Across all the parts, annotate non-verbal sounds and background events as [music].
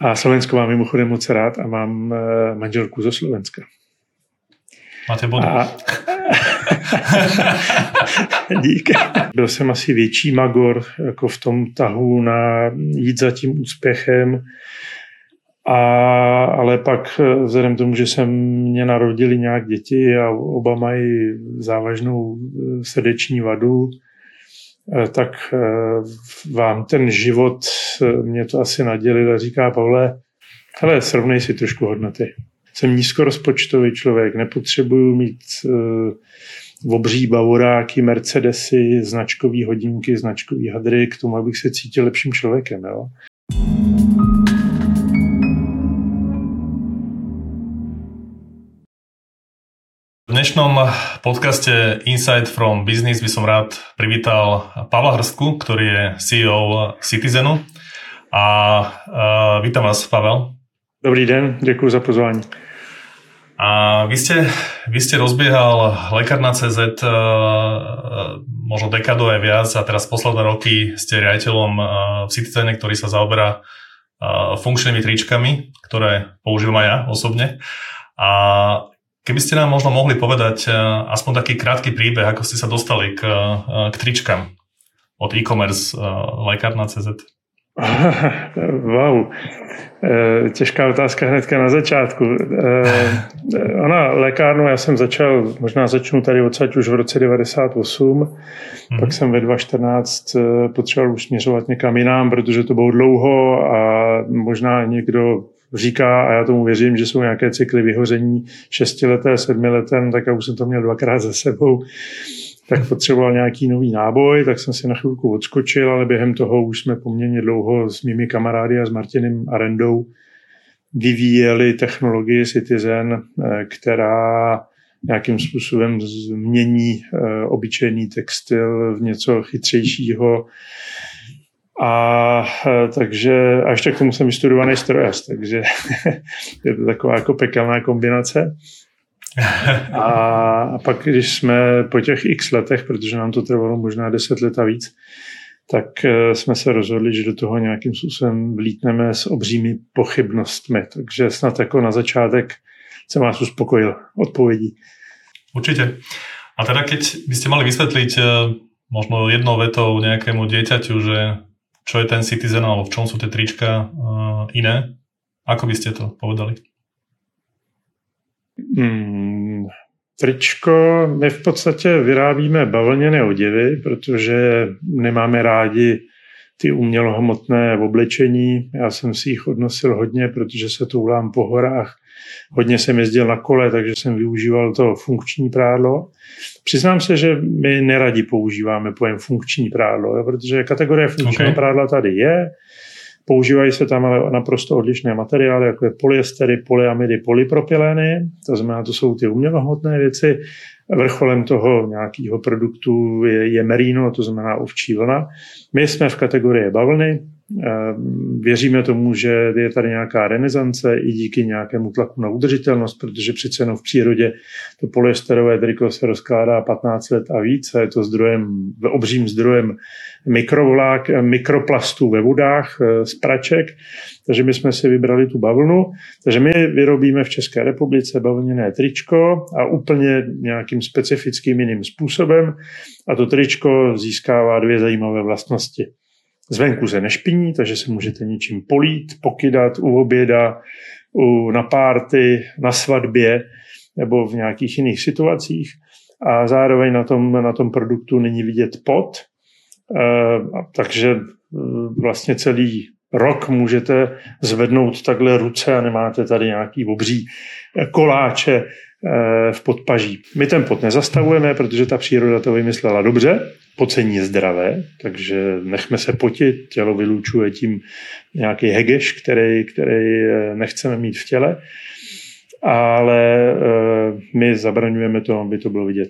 A Slovensko mám mimochodem moc rád a mám eh, manželku ze Slovenska. Máte bodu. A... [laughs] Díky. Byl jsem asi větší magor jako v tom tahu na jít za tím úspěchem. A, ale pak eh, vzhledem tomu, že se mě narodili nějak děti a oba mají závažnou eh, srdeční vadu, tak eh, vám ten život eh, mě to asi nadělil a říká Pavle, hele, srovnej si trošku hodnoty. Jsem nízkorozpočtový člověk, nepotřebuju mít uh, obří bavoráky, Mercedesy, značkový hodinky, značkový hadry k tomu, abych se cítil lepším člověkem. Jo? Dnešnom podcaste Insight from Business by som rád privítal Pavla Hrstku, ktorý je CEO Citizenu. A uh, vítam vás, Pavel. Dobrý den, děkuji za pozvání. A vy ste, vy ste rozbiehal lekárna CZ uh, možno dekadu aj viac a teraz posledné roky ste riaditeľom uh, v Citizene, ktorý sa zaoberá uh, funkčnými tričkami, ktoré používam aj ja osobne. A Keby ste nám možno mohli povedať eh, aspoň taký krátky príbeh, ako ste sa dostali k, eh, k tričkám od e-commerce eh, lékárna CZ. [laughs] wow, těžká otázka hnedka na začátku. Ona, lékárnu já jsem začal, možná začnu tady odsaď už v roce 98, hmm. pak jsem ve 2014 potřeboval už směřovat někam jinam, protože to bylo dlouho a možná někdo říká, a já tomu věřím, že jsou nějaké cykly vyhoření šestileté, sedmileté, no tak já už jsem to měl dvakrát za sebou, tak potřeboval nějaký nový náboj, tak jsem si na chvilku odskočil, ale během toho už jsme poměrně dlouho s mými kamarády a s Martinem Arendou vyvíjeli technologii Citizen, eh, která nějakým způsobem změní eh, obyčejný textil v něco chytřejšího, a e, takže, a ještě k tomu jsem vystudovaný strojař, takže [laughs] je to taková jako pekelná kombinace. A, a pak, když jsme po těch x letech, protože nám to trvalo možná 10 let a víc, tak e, jsme se rozhodli, že do toho nějakým způsobem vlítneme s obřími pochybnostmi. Takže snad jako na začátek jsem vás uspokojil odpovědí. Určitě. A teda keď by ste mali vysvetliť e, možno jednou vetou nejakému dieťaťu, že čo je ten Citizen, alebo v čom sú tie trička uh, iné? Ako by ste to povedali? Hmm, tričko, my v podstatě vyrábíme bavlněné oděvy, protože nemáme rádi ty umělohmotné oblečení. Já jsem si jich odnosil hodně, protože se toulám po horách. Hodně jsem jezdil na kole, takže jsem využíval to funkční prádlo. Přiznám se, že my neradi používáme pojem funkční prádlo, jo, protože kategorie funkčního okay. prádla tady je. Používají se tam ale naprosto odlišné materiály, jako je polyestery, polyamidy, polypropyleny. To znamená, to jsou ty umělohmotné věci. Vrcholem toho nějakého produktu je, je merino, to znamená ovčí vlna. My jsme v kategorii bavlny, věříme tomu, že je tady nějaká renesance i díky nějakému tlaku na udržitelnost, protože přece jenom v přírodě to polyesterové triko se rozkládá 15 let a víc a je to zdrojem, obřím zdrojem mikrovlák, mikroplastů ve vodách eh, z praček, takže my jsme si vybrali tu bavlnu. Takže my vyrobíme v České republice bavlněné tričko a úplně nějakým specifickým jiným způsobem a to tričko získává dvě zajímavé vlastnosti. Zvenku se nešpiní, takže se můžete něčím polít, pokydat u oběda, u, na párty, na svatbě nebo v nějakých jiných situacích. A zároveň na tom, na tom produktu není vidět pot, e, takže e, vlastně celý rok můžete zvednout takhle ruce a nemáte tady nějaký obří koláče e, v podpaží. My ten pot nezastavujeme, protože ta příroda to vymyslela dobře, pocení je zdravé, takže nechme se potit, tělo vylučuje tím nějaký hegeš, který, který eh, nechceme mít v těle, ale eh, my zabraňujeme to, aby to bylo vidět.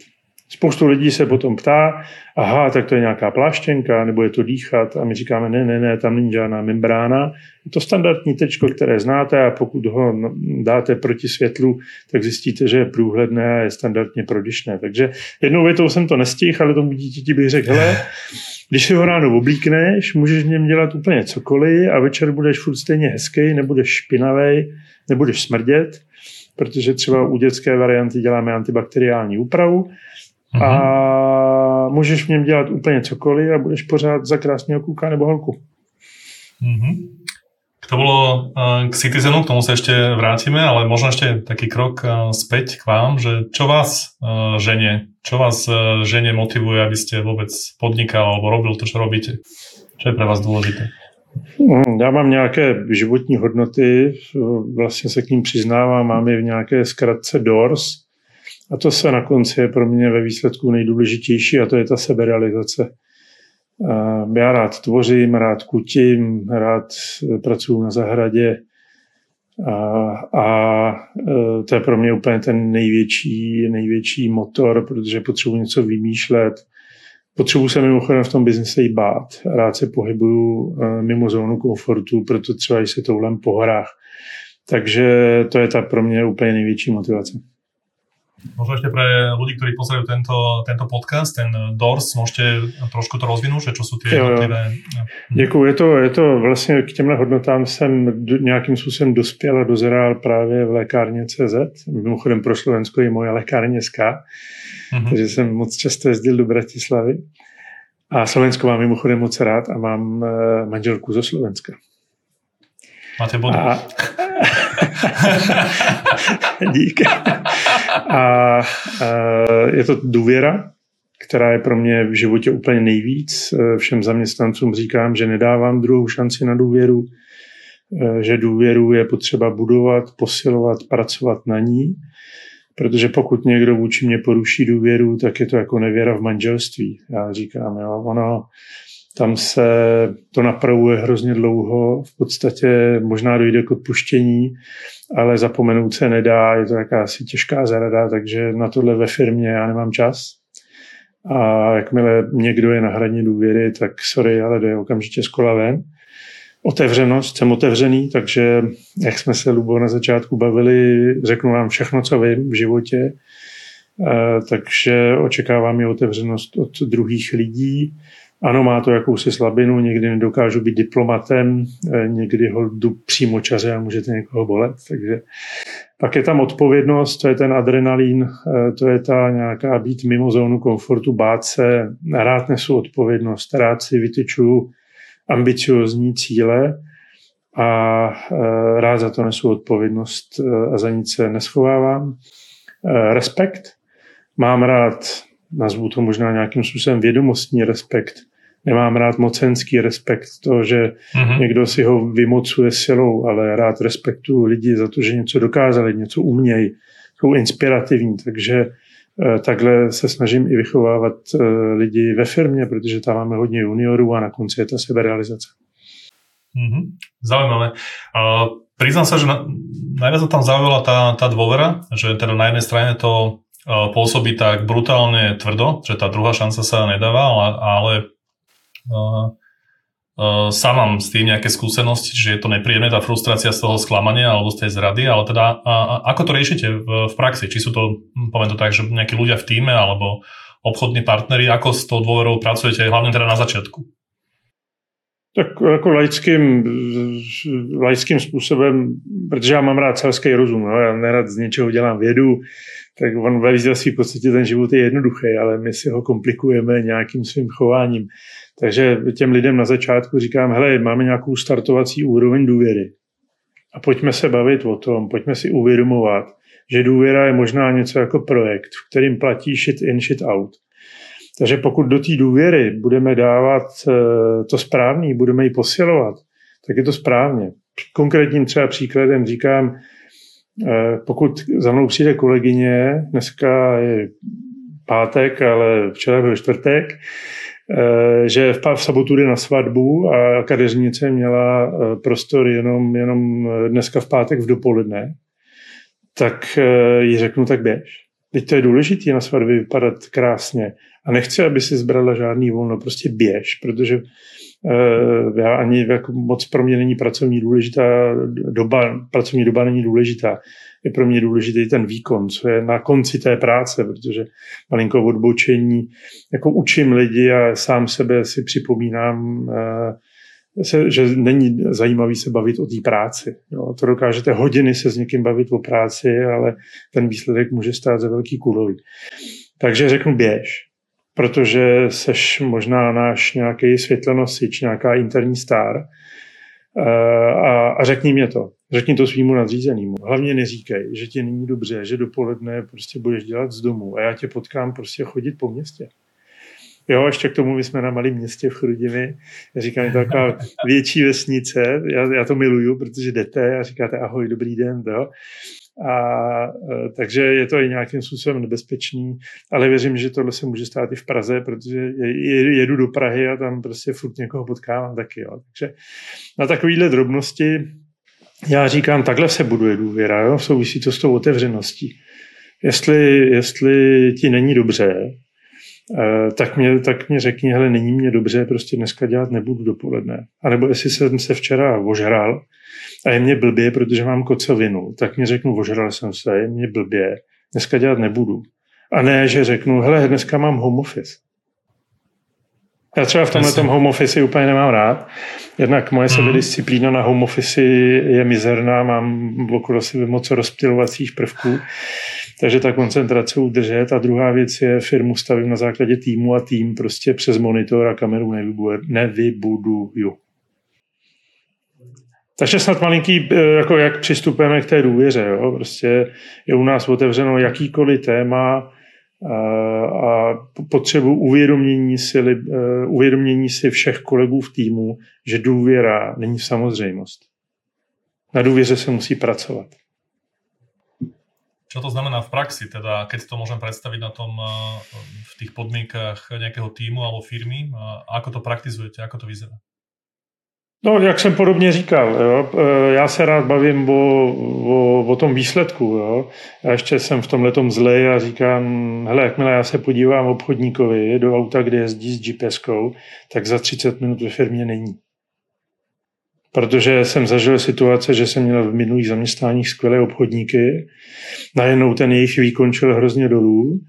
Spoustu lidí se potom ptá, aha, tak to je nějaká pláštěnka, nebo je to dýchat a my říkáme, ne, ne, ne, tam není žádná membrána. Je to standardní tečko, které znáte a pokud ho dáte proti světlu, tak zjistíte, že je průhledné a je standardně prodyšné. Takže jednou větou jsem to nestihl, ale tomu dítěti bych řekl, hele, Když si ho ráno oblíkneš, můžeš v něm dělat úplně cokoliv a večer budeš furt stejně hezký, nebudeš špinavý, nebudeš smrdět, protože třeba u dětské varianty děláme antibakteriální úpravu mm-hmm. a můžeš v něm dělat úplně cokoliv a budeš pořád za krásného kluka nebo holku. Mm-hmm. To bolo eh, k Citizenu, k tomu sa ešte vrátime, ale možno ešte taký krok eh, späť k vám, že čo vás eh, ženie, čo vás ženie motivuje, aby ste vôbec podnikal alebo robil to, čo robíte? Čo je pre vás dôležité? Hmm, já mám nějaké životní hodnoty, vlastně se k ním přiznávám, mám je v nějaké zkratce DORS a to se na konci je pro mě ve výsledku nejdůležitější a to je ta seberealizace. Já rád tvořím, rád kutím, rád pracuji na zahradě a, a e, to je pro mě úplně ten největší, největší motor, protože potřebuji něco vymýšlet. Potřebuji se mimochodem v tom biznise i bát. Rád se pohybuju e, mimo zónu komfortu, proto třeba i se toulem po horách. Takže to je ta pro mě úplně největší motivace. Možno ešte pre ľudí, ktorí pozerajú tento, tento podcast, ten DORS, môžete trošku to rozvinúť, že čo sú tie jednotlivé... Děkuji, je to, je to vlastně k těmhle hodnotám jsem nějakým způsobem dospěl a dozrál právě v lékárně CZ. Mimochodem pro Slovensko je moje lékárně SK, mm-hmm. takže jsem moc často jezdil do Bratislavy. A Slovensko mám mimochodem moc rád a mám eh, manželku zo Slovenska. Máte body. A, [laughs] [laughs] Díky. A, a je to důvěra, která je pro mě v životě úplně nejvíc. Všem zaměstnancům říkám, že nedávám druhou šanci na důvěru, že důvěru je potřeba budovat, posilovat, pracovat na ní, protože pokud někdo vůči mě poruší důvěru, tak je to jako nevěra v manželství. Já říkám, jo, ono, tam se to napravuje hrozně dlouho, v podstatě možná dojde k odpuštění, ale zapomenout se nedá, je to jakási těžká zarada, takže na tohle ve firmě já nemám čas. A jakmile někdo je na hraní důvěry, tak sorry, ale jde okamžitě z kola ven. Otevřenost, jsem otevřený, takže jak jsme se Lubo na začátku bavili, řeknu vám všechno, co vím v životě, takže očekávám i otevřenost od druhých lidí ano, má to jakousi slabinu, někdy nedokážu být diplomatem, eh, někdy ho jdu přímo čaře a můžete někoho bolet. Takže pak je tam odpovědnost, to je ten adrenalín, eh, to je ta nějaká být mimo zónu komfortu, bát se, rád nesu odpovědnost, rád si vytyčuju ambiciozní cíle a eh, rád za to nesu odpovědnost a za nic se neschovávám. Respekt. Mám rád nazvu to možná nějakým způsobem vědomostní respekt. Nemám rád mocenský respekt, to, že mm-hmm. někdo si ho vymocuje silou, ale rád respektuju lidi za to, že něco dokázali, něco umějí, jsou inspirativní, takže eh, takhle se snažím i vychovávat eh, lidi ve firmě, protože tam máme hodně juniorů a na konci je ta seberealizace. Mm-hmm. Zaujímavé. Uh, priznám sa, že na, najviac tam zaujala tá, tá dôvera, že teda na jednej strane to pôsobí tak brutálne tvrdo, že tá druhá šanca sa nedáva, ale, ale uh, uh, sám mám s tým nejaké skúsenosti, že je to nepríjemné, tá frustrácia z toho sklamania alebo z tej zrady, ale teda uh, ako to riešite v, v praxi? Či sú to, hm, poviem to tak, že nejakí ľudia v týme alebo obchodní partnery, ako s tou dôverou pracujete, hlavne teda na začiatku? Tak jako laickým, laickým způsobem, protože já mám rád selský rozum, no, já nerad z něčeho dělám vědu, tak on ve v podstatě ten život je jednoduchý, ale my si ho komplikujeme nějakým svým chováním. Takže těm lidem na začátku říkám, hele, máme nějakou startovací úroveň důvěry. A pojďme se bavit o tom, pojďme si uvědomovat, že důvěra je možná něco jako projekt, v kterým platí shit in, shit out. Takže pokud do té důvěry budeme dávat eh, to správný, budeme ji posilovat, tak je to správně. Konkrétním třeba příkladem říkám, pokud za mnou přijde kolegyně, dneska je pátek, ale včera byl čtvrtek, eh, že v sobotu jde na svatbu a kadeřnice měla prostor jenom, jenom dneska v pátek v dopoledne, tak jí řeknu, tak běž. Teď to je důležité na svatbě vypadat krásně. A nechci, aby si zbrala žádný volno, prostě běž, protože Já ani jako moc pro mě není pracovní důležitá doba, pracovní doba není důležitá. Je pro mě důležitý ten výkon, co je na konci té práce, protože malinko odbočení, jako učím lidi a sám sebe si připomínám, se, že není zajímavý se bavit o té práci. Jo. To dokážete hodiny se s někým bavit o práci, ale ten výsledek může stát za velký kulový. Takže řeknu běž, protože seš možná náš nějaký světlonosič, nějaká interní star eh, a, a řekni mě to. Řekni to svýmu nadřízenému. Hlavně neříkej, že ti není dobře, že dopoledne prostě budeš dělat z domu a já tě potkám prostě chodit po městě. Jo, ještě k tomu my jsme na malém městě v Chrudimi. Já říkám, je to taková [laughs] větší vesnice. Já, já to miluju, protože jdete a říkáte ahoj, dobrý den. Jo. A, e, takže je to i nějakým způsobem nebezpečný, ale věřím, že tohle se může stát i v Praze, protože jedu do Prahy a tam prostě furt někoho potkávám taky. Jo. Takže na takovéhle drobnosti já říkám, takhle se buduje důvěra, jo? souvisí to s tou otevřeností. Jestli, jestli ti není dobře, tak mě, tak mě řekni, hele, není mě dobře, prostě dneska dělat nebudu dopoledne. A nebo jestli jsem se včera ožral a je mě blbě, protože mám kocovinu, tak mě řeknu, ožral jsem se, je mě blbě, dneska dělat nebudu. A ne, že řeknu, hele, dneska mám home office. Já třeba v tomhle tom home office úplně nemám rád. Jednak moje mhm. sebedisciplína na home office je mizerná, mám okolo sebe moc rozptilovacích prvků, takže ta koncentrace udržet. A druhá věc je, firmu stavím na základě týmu a tým prostě přes monitor a kameru nevybuduju. Takže snad malinký, eh, jako jak přistupujeme k té důvěře. Jo? Prostě je u nás otevřeno jakýkoliv téma, a potřebu uvědomění si, eh, uvědomění si všech kolegů v týmu, že důvěra není samozřejmost. Na důvěře se musí pracovat. Co to znamená v praxi, teda keď to můžeme představit na tom, eh, v těch podmínkách nějakého týmu alebo firmy, ako to praktizujete, ako to vyzerá? No, jak jsem podobně říkal, jo, e, já se rád bavím o, o, o tom výsledku. Jo. Já ještě jsem v tom letom zlej a říkám, hele, jakmile já se podívám obchodníkovi do auta, kde jezdí s gps tak za 30 minut ve firmě není. Protože jsem zažil situace, že jsem měl v minulých zaměstnáních skvělé obchodníky, najednou ten jejich výkon šel hrozně dolů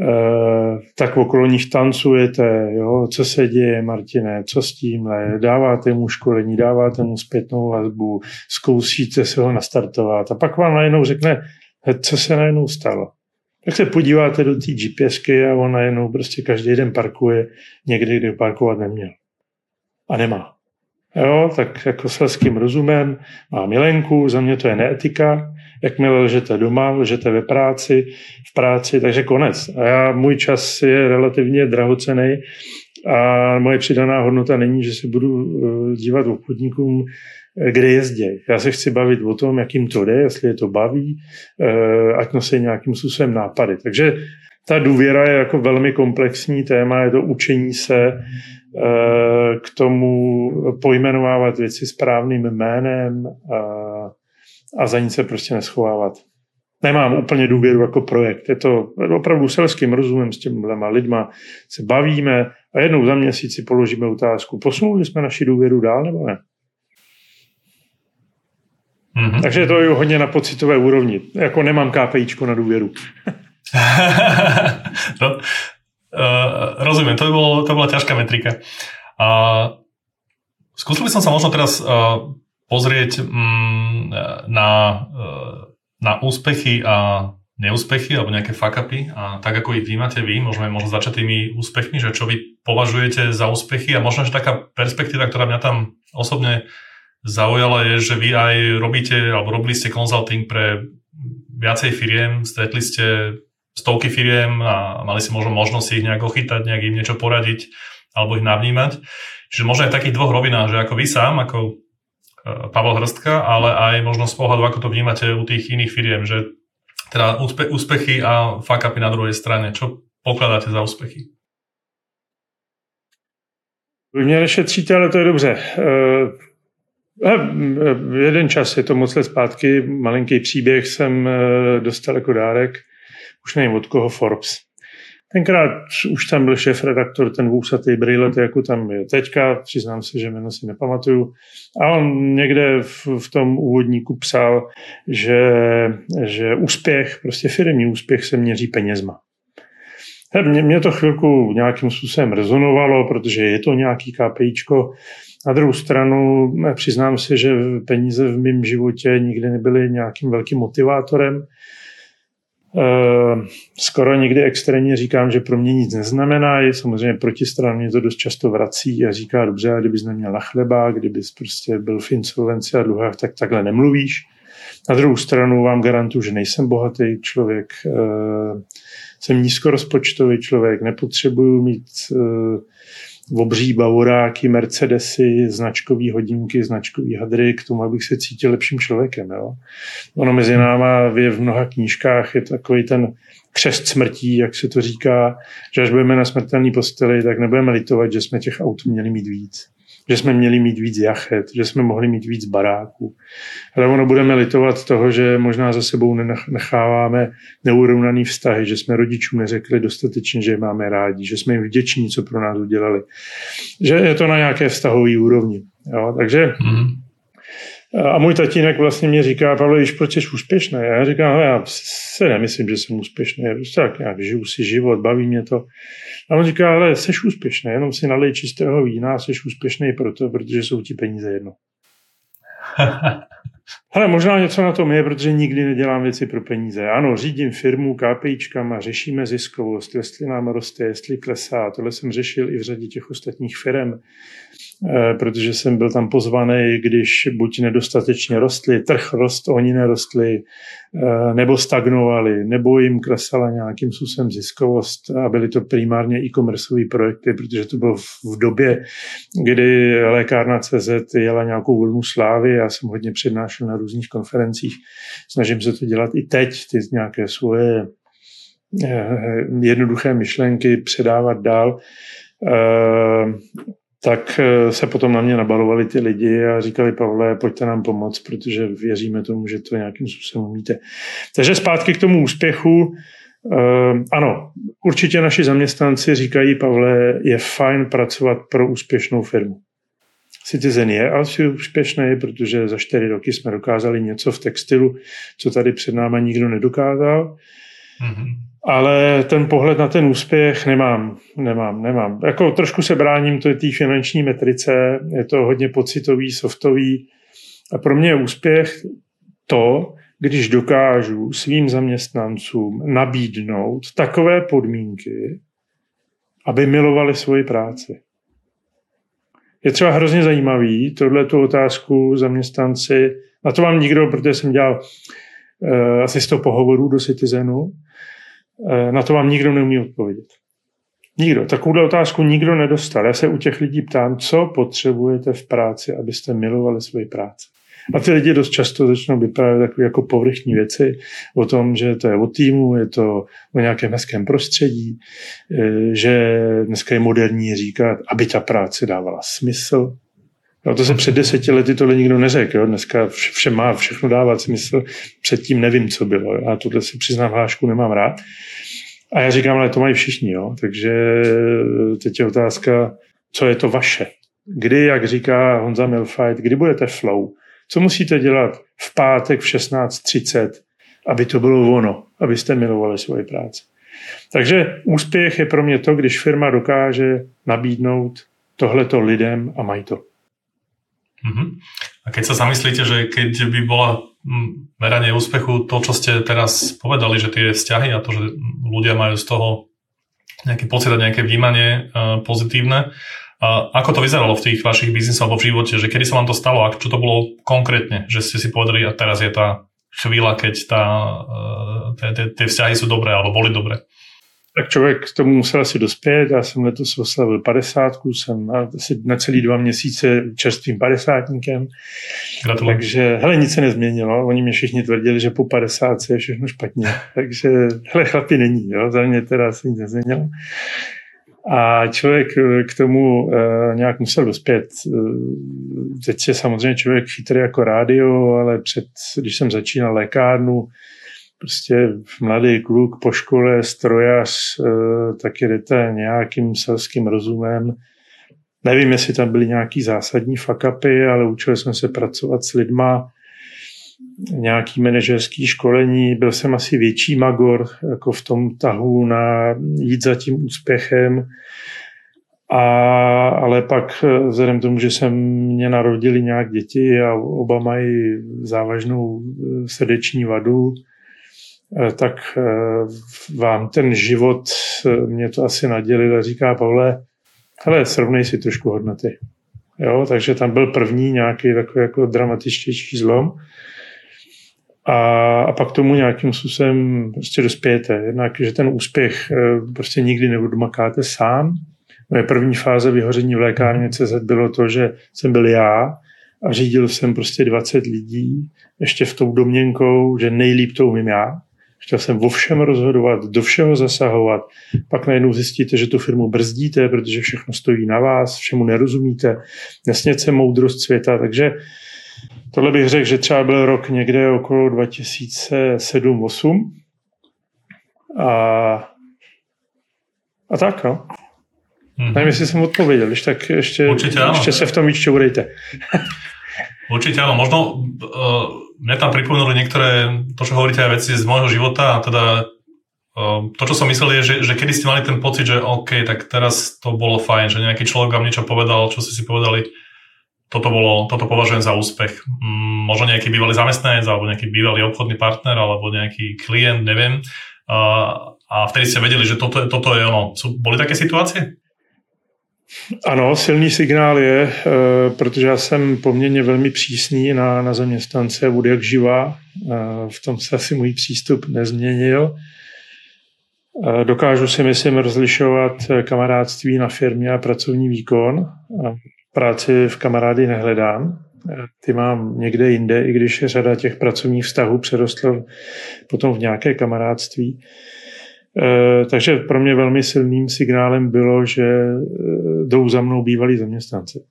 Eh, tak okolo nich tancujete, jo, co se děje, Martine, co s tímhle, dáváte mu školení, dáváte mu zpětnou vazbu, zkoušíte se ho nastartovat a pak vám najednou řekne, co se najednou stalo. Tak se podíváte do té GPSky a on najednou prostě každý den parkuje někde, kde parkovat neměl. A nemá. Jo, tak jako selským rozumem, má milenku, za mě to je neetika, jakmile lžete doma, lžete ve práci, v práci, takže konec. A já, můj čas je relativně drahocený a moje přidaná hodnota není, že se budu eh, dívat obchodníkům, eh, kde jezdí. Já se chci bavit o tom, jakým to jde, jestli je to baví, eh, ať nosí nějakým způsobem nápady. Takže ta důvěra je jako velmi komplexní téma, je to učení se k tomu pojmenovávat věci správným jménem, a za nic se prostě neschovávat. Nemám úplně důvěru jako projekt. Je to opravdu selským rozumem s těmi lidma. Se bavíme a jednou za měsíc si položíme otázku. Posunuli jsme naši důvěru dál nebo ne? Mm-hmm. Takže to je hodně na pocitové úrovni. Jako nemám KPIčko na důvěru. [laughs] no, uh, rozumím, to, by bolo, to bola ťažká metrika. Uh, skúsil by som sa možno teraz uh, pozrieť mm, na, e, na úspechy a neúspechy alebo nejaké fuck-upy a tak ako ich vnímate vy, môžeme možno začať tými úspechmi, že čo vy považujete za úspechy a možno, že taká perspektíva, ktorá mňa tam osobne zaujala je, že vy aj robíte alebo robili ste consulting pre viacej firiem, stretli ste stovky firiem a mali si možno možnosť ich nejak ochytať, nejak im niečo poradiť alebo ich navnímať. Čiže možno aj v takých dvoch rovinách, že ako vy sám, ako Pavel Hrstka, ale aj možno z pohľadu, ako to vnímate u tých iných firiem, že teda úspe, úspechy a fuck na druhej strane. Čo pokladáte za úspechy? Vy mě nešetříte, ale to je dobře. Uh, jeden čas, je to moc let zpátky, malinký příběh jsem dostal jako dárek, už nevím od koho Forbes. Tenkrát už tam byl šéf-redaktor, ten vůsatý brýle, jako tam je teďka, přiznám se, že jméno si nepamatuju. A on někde v, v tom úvodníku psal, že, že úspěch, prostě firmní úspěch se měří penězma. Mě, mě to chvilku nějakým způsobem rezonovalo, protože je to nějaký KPIčko. Na druhou stranu přiznám se, že peníze v mém životě nikdy nebyly nějakým velkým motivátorem. Eh, skoro někdy extrémně říkám, že pro mě nic neznamená. Je samozřejmě protistran mě to dost často vrací a říká, dobře, a kdybys neměl na chleba, kdybys prostě byl v insolvenci a dluhách, tak takhle nemluvíš. Na druhou stranu vám garantuju, že nejsem bohatý člověk, eh, jsem nízkorozpočtový člověk, nepotřebuju mít eh, obří bavoráky, Mercedesy, značkový hodinky, značkový hadry k tomu, abych se cítil lepším člověkem. Jo? Ono mezi náma je v mnoha knížkách, je takový ten křest smrtí, jak se to říká, že až budeme na smrtelný posteli, tak nebudeme litovat, že jsme těch aut měli mít víc že jsme měli mít víc jachet, že jsme mohli mít víc baráků. Ale ono budeme litovat toho, že možná za sebou necháváme neurovnaný vztahy, že jsme rodičům neřekli dostatečně, že je máme rádi, že jsme jim vděční, co pro nás udělali. Že je to na nějaké vztahové úrovni. Jo? Takže mm. A můj tatínek vlastně mě říká, Pavel, když proč jsi úspěšný? Já říkám, já se nemyslím, že jsem úspěšný. Prostě tak nějak žiju si život, baví mě to. A on říká, ale jsi úspěšný, jenom si nalej čistého vína, jsi úspěšný proto, protože jsou ti peníze jedno. [laughs] Ale možná něco na tom je, protože nikdy nedělám věci pro peníze. Ano, řídím firmu KPIčkama, řešíme ziskovost, jestli nám roste, jestli klesá. Tohle jsem řešil i v řadě těch ostatních firm. Eh, protože jsem byl tam pozvaný, když buď nedostatečně rostly, trh rost, oni nerostli, eh, nebo stagnovali, nebo jim klesala nějakým způsobem ziskovost a byly to primárně e-commerceové projekty, protože to bylo v době, kdy lékárna CZ jela nějakou vlnu slávy, já jsem hodně přednášel na různých konferencích, snažím se to dělat i teď, ty nějaké svoje eh, jednoduché myšlenky předávat dál tak eh, se potom na mě nabalovali ty lidi a říkali, Pavle, pojďte nám pomoct, protože věříme tomu, že to nějakým způsobem umíte. Takže zpátky k tomu úspěchu. Uh, ano, určitě naši zaměstnanci říkají, Pavle, je fajn pracovat pro úspěšnou firmu. Citizen je asi úspěšný, protože za čtyři roky jsme dokázali něco v textilu, co tady před náma nikdo nedokázal. Mm-hmm. Ale ten pohled na ten úspěch nemám, nemám, nemám. Jako trošku se bráním to je té finanční metrice, je to hodně pocitový, softový. A pro mě je úspěch to, když dokážu svým zaměstnancům nabídnout takové podmínky, aby milovali svoji práci. Je třeba hrozně zajímavý tohle tu otázku zaměstnanci, na to vám nikdo, protože jsem dělal uh, asi 100 pohovorů do Citizenu, na to vám nikdo neumí odpovědět. Nikdo. Takovou otázku nikdo nedostal. Já se u těch lidí ptám, co potřebujete v práci, abyste milovali svoji práci. A ty lidi dost často začnou vyprávět takové jako povrchní věci o tom, že to je o týmu, je to o nějakém hezkém prostředí, eh, že dneska je moderní říkat, aby ta práce dávala smysl, No to se před deseti lety tohle nikdo neřekl. Jo? Dneska vše má všechno dávat smysl. Předtím nevím, co bylo. Já tohle si přiznám hlášku, nemám rád. A já říkám, ale to mají všichni. Jo? Takže teď je otázka, co je to vaše. Kdy, jak říká Honza Milfight, kdy budete flow? Co musíte dělat v pátek v 16.30, aby to bylo ono, abyste milovali svoji práci. Takže úspěch je pro mě to, když firma dokáže nabídnout tohleto lidem a mají to. Uh-huh. A keď sa zamyslíte, že keď by bola hm, meranie úspechu to, čo ste teraz povedali, že tie vzťahy a to, že ľudia majú z toho nejaký pocit a nejaké vnímanie uh, pozitívne, uh, ako to vyzeralo v tých vašich biznisoch alebo v živote, že kedy sa vám to stalo a čo to bolo konkrétne, že ste si povedali a teraz je tá chvíľa, keď tá, uh, tie vzťahy sú dobré alebo boli dobré? Tak člověk k tomu musel asi dospět. Já jsem letos oslavil 50, jsem asi na celý dva měsíce čerstvým padesátníkem. Gratuluji. Takže, hele, nic se nezměnilo. Oni mě všichni tvrdili, že po 50 je všechno špatně. [laughs] Takže, hele, chlapi není, jo. Za mě teda se nic nezměnilo. A člověk k tomu uh, nějak musel dospět. Uh, teď je samozřejmě člověk chytrý jako rádio, ale před, když jsem začínal lékárnu, prostě mladý kluk po škole, strojař, eh, tak jedete nějakým selským rozumem. Nevím, jestli tam byly nějaký zásadní fakapy, ale učil jsem se pracovat s lidma, nějaký manažerský školení, byl jsem asi větší magor jako v tom tahu na jít za tím úspěchem, a, ale pak vzhledem tomu, že se mě narodili nějak děti a oba mají závažnou eh, srdeční vadu, eh, tak eh, vám ten život mě to asi nadělil a říká Pavle, hele, srovnej si trošku hodnoty. Jo, takže tam byl první nějaký takový jako dramatičtější zlom. A, a pak tomu nějakým způsobem prostě dospějete. Jednak, že ten úspěch prostě nikdy neodmakáte sám, Moje první fáze vyhoření v lékárně CZ bylo to, že jsem byl já a řídil jsem prostě 20 lidí, ještě v tou domněnkou, že nejlíp to umím já. Chtěl jsem o všem rozhodovat, do všeho zasahovat. Pak najednou zjistíte, že tu firmu brzdíte, protože všechno stojí na vás, všemu nerozumíte. Nesněte moudrost světa. Takže tohle bych řekl, že třeba byl rok někde okolo 2007-2008. A, a tak, no. Hmm. Nevím, jestli jsem odpověděl, když tak ještě, ještě se v tom víc urejte. Určite áno, možno uh, mne tam pripomenuli niektoré, to čo hovoríte aj veci z môjho života a teda uh, to, čo som myslel je, že, že kedy ste mali ten pocit, že OK, tak teraz to bolo fajn, že nejaký človek vám niečo povedal, čo ste si povedali, toto, bolo, toto považujem za úspech. Mm, možno nejaký bývalý zamestnanec, alebo nejaký bývalý obchodný partner, alebo nejaký klient, neviem. Uh, a vtedy ste vedeli, že toto, toto je ono. Sú, boli také situácie? Ano, silný signál je, eh, protože já jsem poměrně velmi přísný na, na zaměstnance od jak živa. Eh, v tom se asi můj přístup nezměnil. Eh, dokážu si, myslím, rozlišovat kamarádství na firmě a pracovní výkon. Práci v kamarády nehledám. Ty mám někde jinde, i když je řada těch pracovních vztahů přerostl potom v nějaké kamarádství. Eh, takže pro mě velmi silným signálem bylo, že eh, jdou za mnou bývalí zaměstnanci.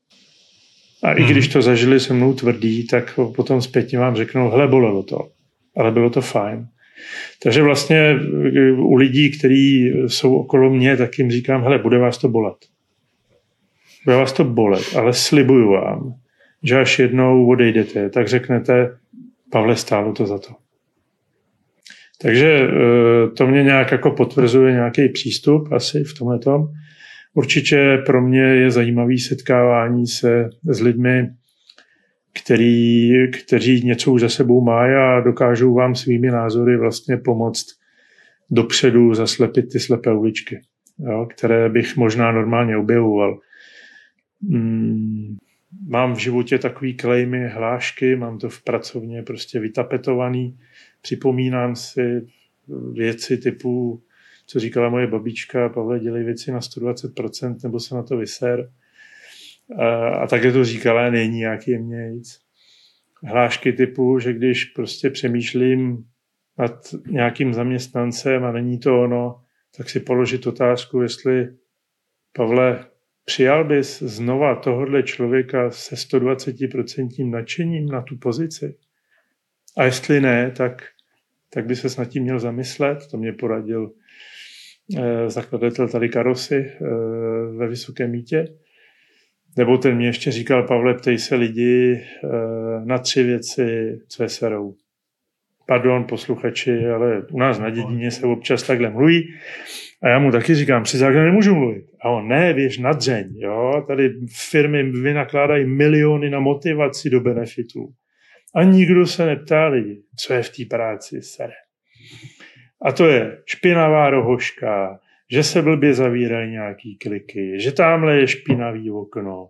A i když to zažili se mnou tvrdý, tak potom zpětně vám řeknou, hele, bolelo to, ale bylo to fajn. Takže vlastně eh, u lidí, kteří jsou okolo mě, tak jim říkám, hele, bude vás to bolet. Bude vás to bolet, ale slibuju vám, že až jednou odejdete, tak řeknete, Pavle, stálo to za to. Takže eh, to mě nějak jako potvrzuje nějaký přístup asi v tomhle tom. Určitě pro mě je zajímavý setkávání se s lidmi, který, kteří něco už za sebou mají a dokážou vám svými názory vlastně pomoct dopředu zaslepit ty slepé uličky, jo, které bych možná normálně objevoval. Hmm, mám v životě takový klejmy, hlášky, mám to v pracovně prostě vytapetovaný, Připomínám si věci typu, co říkala moje babička, Pavle, dělej věci na 120%, nebo se na to vyser. A, a také to říkala, není nějaký mějc. Hlášky typu, že když prostě přemýšlím nad nějakým zaměstnancem a není to ono, tak si položit otázku, jestli Pavle, přijal bys znova tohohle člověka se 120% nadšením na tu pozici? A jestli ne, tak, tak by se nad tím měl zamyslet. To mě poradil eh, zakladatel tady Karosy eh, ve Vysokém mítě. Nebo ten mě ještě říkal, Pavle, ptej se lidi eh, na tři věci, co je serou. Pardon, posluchači, ale u nás na dědině se občas takhle mluví. A já mu taky říkám, při základě nemůžu mluvit. A on, ne, věš, na dřeň, jo. Tady firmy vynakládají miliony na motivaci do benefitů. A nikdo se neptá lidi, co je v té práci sere. A to je špinavá rohoška, že se blbě zavírají nějaký kliky, že tamhle je špinavý okno,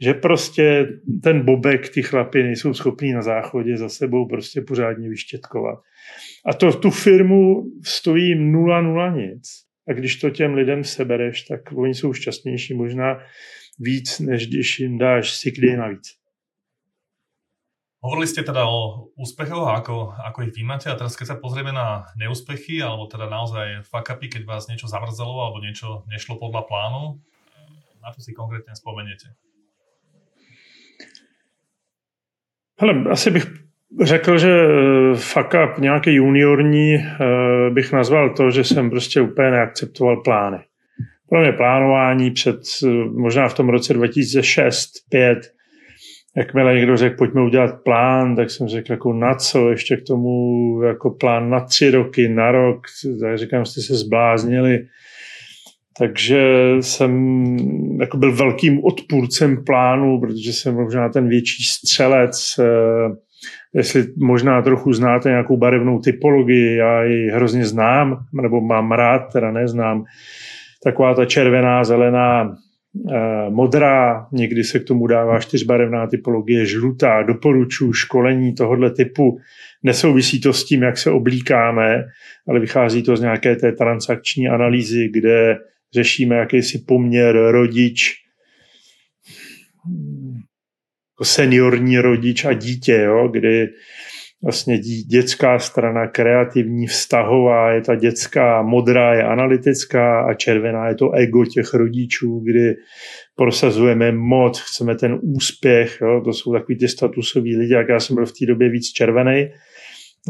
že prostě ten bobek, ty chlapy nejsou schopní na záchodě za sebou prostě pořádně vyštětkovat. A to tu firmu stojí nula nula nic. A když to těm lidem sebereš, tak oni jsou šťastnější možná víc, než když jim dáš sick day navíc. Hovorili ste teda o úspechoch a ako, ako ich vnímate a teraz keď sa pozrieme na neúspechy alebo teda naozaj fuck upy, keď vás niečo zamrzelo alebo niečo nešlo podľa plánu, na čo si konkrétne spomeniete? Hele, asi bych Řekl, že eh, fuck up nějaký juniorní eh, bych nazval to, že jsem prostě úplně neakceptoval plány. Pro mě plánování před eh, možná v tom roce 2006 5 jakmile někdo řekl, pojďme udělat plán, tak jsem řekl, jako na co, ještě k tomu jako plán na tři roky, na rok, tak říkám, jste se zbláznili. Takže jsem jako byl velkým odpůrcem plánu, protože jsem možná ten větší střelec, jestli možná trochu znáte nějakou barevnou typologii, já ji hrozně znám, nebo mám rád, teda neznám, taková ta červená, zelená, eh, modrá, někdy se k tomu dává čtyřbarevná typologie, žlutá, doporučuji školení tohoto typu, nesouvisí to s tím, jak se oblíkáme, ale vychází to z nějaké té transakční analýzy, kde řešíme jakýsi poměr rodič, jako seniorní rodič a dítě, jo, kdy vlastně dětská strana kreativní, vztahová, je ta dětská, modrá je analytická a červená je to ego těch rodičů, kdy prosazujeme moc, chceme ten úspěch, jo, to jsou takový ty statusoví lidi, jak já jsem byl v té době víc červený,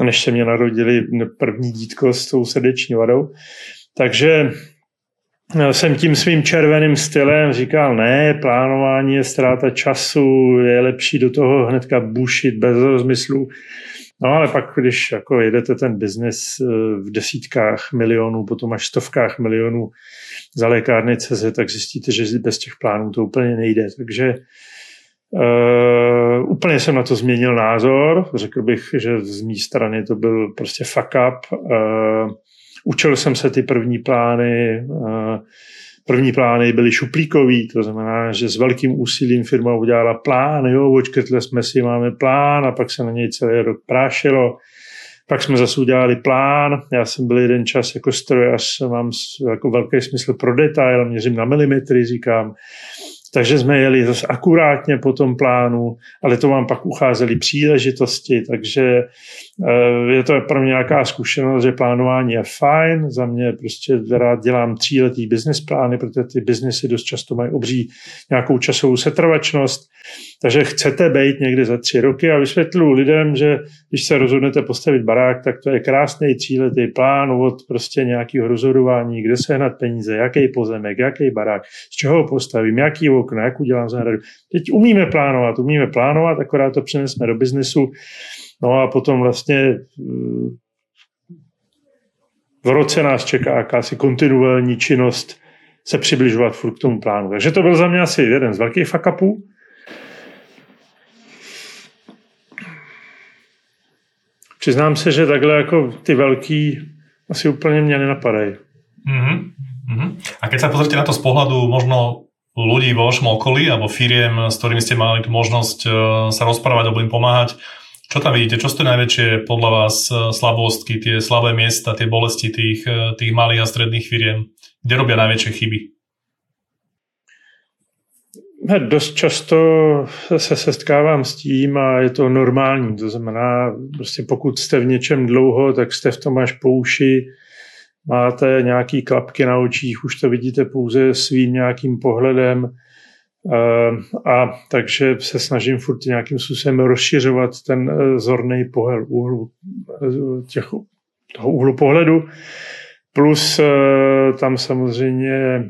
než se mě narodili první dítko s tou srdeční vadou. Takže jsem tím svým červeným stylem říkal, ne, plánování je ztráta času, je lepší do toho hnedka bušit bez rozmyslu. No ale pak, když jako jedete ten biznes eh, v desítkách milionů, potom až stovkách milionů za lékárny CZ, tak zjistíte, že bez těch plánů to úplně nejde. Takže uh, úplně jsem na to změnil názor. Řekl bych, že z mé strany to byl prostě fuck up. Uh, Učil jsem se ty první plány. První plány byly šuplíkový, to znamená, že s velkým úsilím firma udělala plán, jo, očkrtli jsme si, máme plán a pak se na něj celý rok prášilo. Pak jsme zase udělali plán, já jsem byl jeden čas jako strojař, mám jako velký smysl pro detail, měřím na milimetry, říkám, takže jsme jeli zase akurátně po tom plánu, ale to vám pak ucházely příležitosti, takže eh, je to pro mě nějaká zkušenost, že plánování je fajn. Za mě prostě rád dělám tříletý business plány, protože ty biznesy dost často mají obří nějakou časovou setrvačnost. Takže chcete být někde za tři roky a vysvětlu lidem, že když se rozhodnete postavit barák, tak to je krásný tříletý plán od prostě nějakého rozhodování, kde sehnat peníze, jaký pozemek, jaký barák, z čeho ho postavím, jaký okna, jak udělám zahradu. Teď umíme plánovat, umíme plánovat, akorát to přenesme do biznesu. No a potom vlastně eh, v roce nás čeká jakási kontinuální činnost se přibližovat furt k tomu plánu. Takže to byl za mě asi jeden z velkých fakapů. Přiznám se, že takhle jako ty velký asi úplně mě nenapadají. Mm-hmm. Mm-hmm. A keď sa pozrite na to z pohľadu možno ľudí vo vašom okolí alebo firiem, s ktorými ste mali tú možnosť e, sa rozprávať alebo im pomáhať, čo tam vidíte? Čo sú najväčšie podľa vás e, slabostky, tie slabé miesta, tie bolesti tých, e, tých malých a stredných firiem? Kde robia najväčšie chyby? Dost často se setkávám s tím a je to normální. To znamená, prostě pokud jste v něčem dlouho, tak jste v tom až po uši, máte nějaký klapky na očích, už to vidíte pouze svým nějakým pohledem. Eh, a takže se snažím furt nějakým způsobem rozšiřovat ten eh, zorný pohled úhlu, eh, těch, toho úhlu pohledu. Plus tam samozřejmě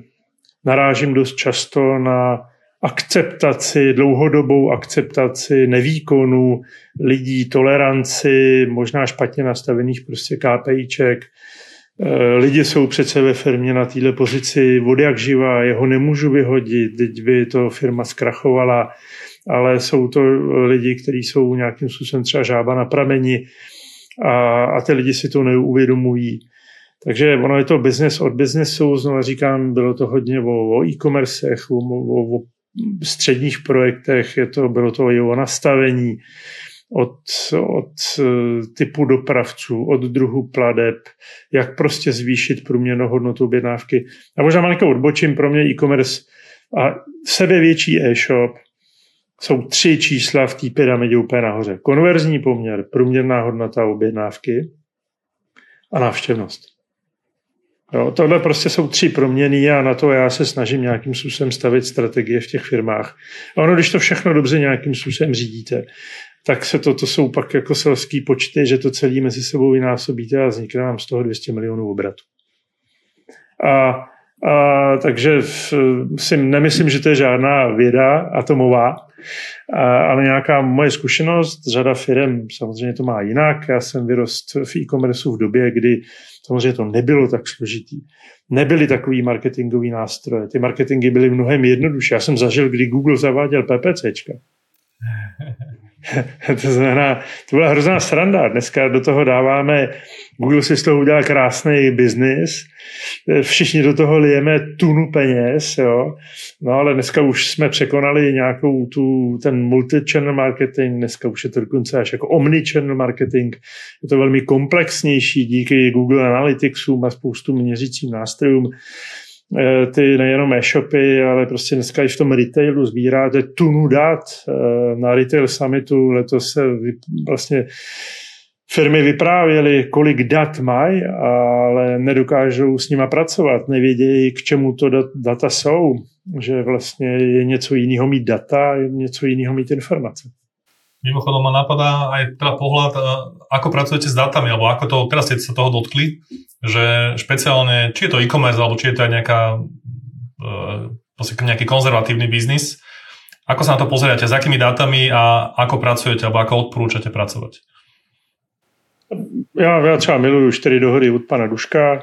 narážím dost často na akceptaci, dlouhodobou akceptaci nevýkonu lidí, toleranci, možná špatně nastavených prostě KPIček. Eh, lidi jsou přece ve firmě na této pozici vody jak živá, jeho nemůžu vyhodit, teď by to firma zkrachovala, ale jsou to lidi, kteří jsou nějakým způsobem třeba žába na prameni a, a ty lidi si to neuvědomují. Takže ono je to business od businessu, znovu říkám, bylo to hodně o, o e-commercech, o, o, o středních projektech, je to, bylo to i o nastavení od, od eh, typu dopravců, od druhu pladeb, jak prostě zvýšit průměrnou hodnotu objednávky. A možná malinko odbočím, pro mě e-commerce a sebevětší e-shop jsou tři čísla v té pyramidě úplně nahoře. Konverzní poměr, průměrná hodnota objednávky a návštěvnost. Jo, tohle prostě jsou tři proměny a na to já se snažím nějakým způsobem stavit strategie v těch firmách. A ono, když to všechno dobře nějakým způsobem řídíte, tak se to, to jsou pak jako selský počty, že to celý mezi sebou vynásobíte a vznikne vám z toho 200 milionů obratu. A, a takže si nemyslím, že to je žádná věda atomová, ale nějaká moje zkušenost, řada firm samozřejmě to má jinak. Já jsem vyrost v e-commerce v době, kdy samozřejmě to nebylo tak složitý. Nebyly takový marketingový nástroje. Ty marketingy byly mnohem jednodušší. Já jsem zažil, kdy Google zaváděl PPCčka. [laughs] [laughs] to znamená, to byla hrozná sranda. Dneska do toho dáváme, Google si z toho udělal krásný biznis, všichni do toho lijeme tunu peněz, jo. No ale dneska už jsme překonali nějakou tu, ten multi-channel marketing, dneska už je to dokonce až jako omni-channel marketing. Je to velmi komplexnější díky Google Analyticsům a spoustu měřícím nástrojům. Eh, ty nejenom e-shopy, ale prostě dneska i v tom retailu sbíráte tunu dat. Eh, na Retail Summitu letos se vlastně firmy vyprávěly, kolik dat mají, ale nedokážou s nima pracovat, nevědějí, k čemu to data jsou, že vlastně je něco jiného mít data, je něco jiného mít informace. Mimochodom ma napadá aj teda pohľad, eh, ako pracujete s datami, alebo ako to, teraz ste sa toho dotkli, že špeciálne, či je to e-commerce, alebo či je to aj nejaká, uh, nejaký konzervatívny biznis, ako sa na to pozeráte, s akými dátami a ako pracujete, alebo ako odporúčate pracovať? Já, já třeba miluju čtyři dohody od pana Duška.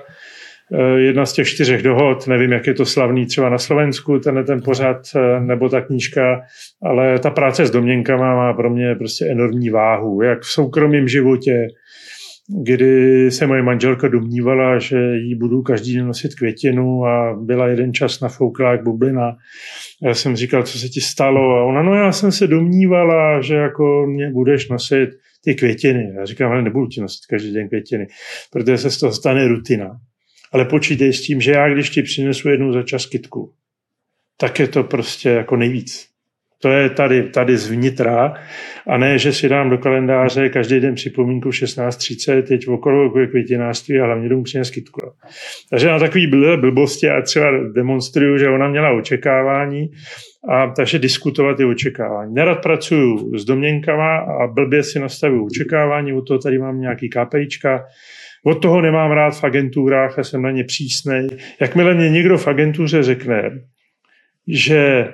Eh, jedna z těch čtyřech dohod, nevím, jak je to slavný třeba na Slovensku, tenhle ten pořad eh, nebo ta knížka, ale ta práce s domněnkama má pro mě prostě enormní váhu, jak v soukromém životě, kdy se moje manželka domnívala, že jí budu každý den nosit květinu a byla jeden čas nafouklá jak bublina. Já jsem říkal, co se ti stalo a ona, no já jsem se domnívala, že jako mě budeš nosit ty květiny. Já říkám, ale nebudu ti nosit každý den květiny, protože se z toho stane rutina. Ale počítej s tím, že já, když ti přinesu jednou za čas kytku, tak je to prostě jako nejvíc. To je tady, tady zvnitra a ne, že si dám do kalendáře každý den připomínku 16.30, teď okolo květinářství a hlavně jdu přines kytku. Takže na takový blbosti a třeba demonstruju, že ona měla očekávání a takže diskutovat je očekávání. Nerad pracuju s domněnkama a blbě si nastavuju očekávání, od toho tady mám nějaký KPIčka, od toho nemám rád v agenturách a jsem na ně přísnej. Jakmile mě někdo v agentuře řekne, že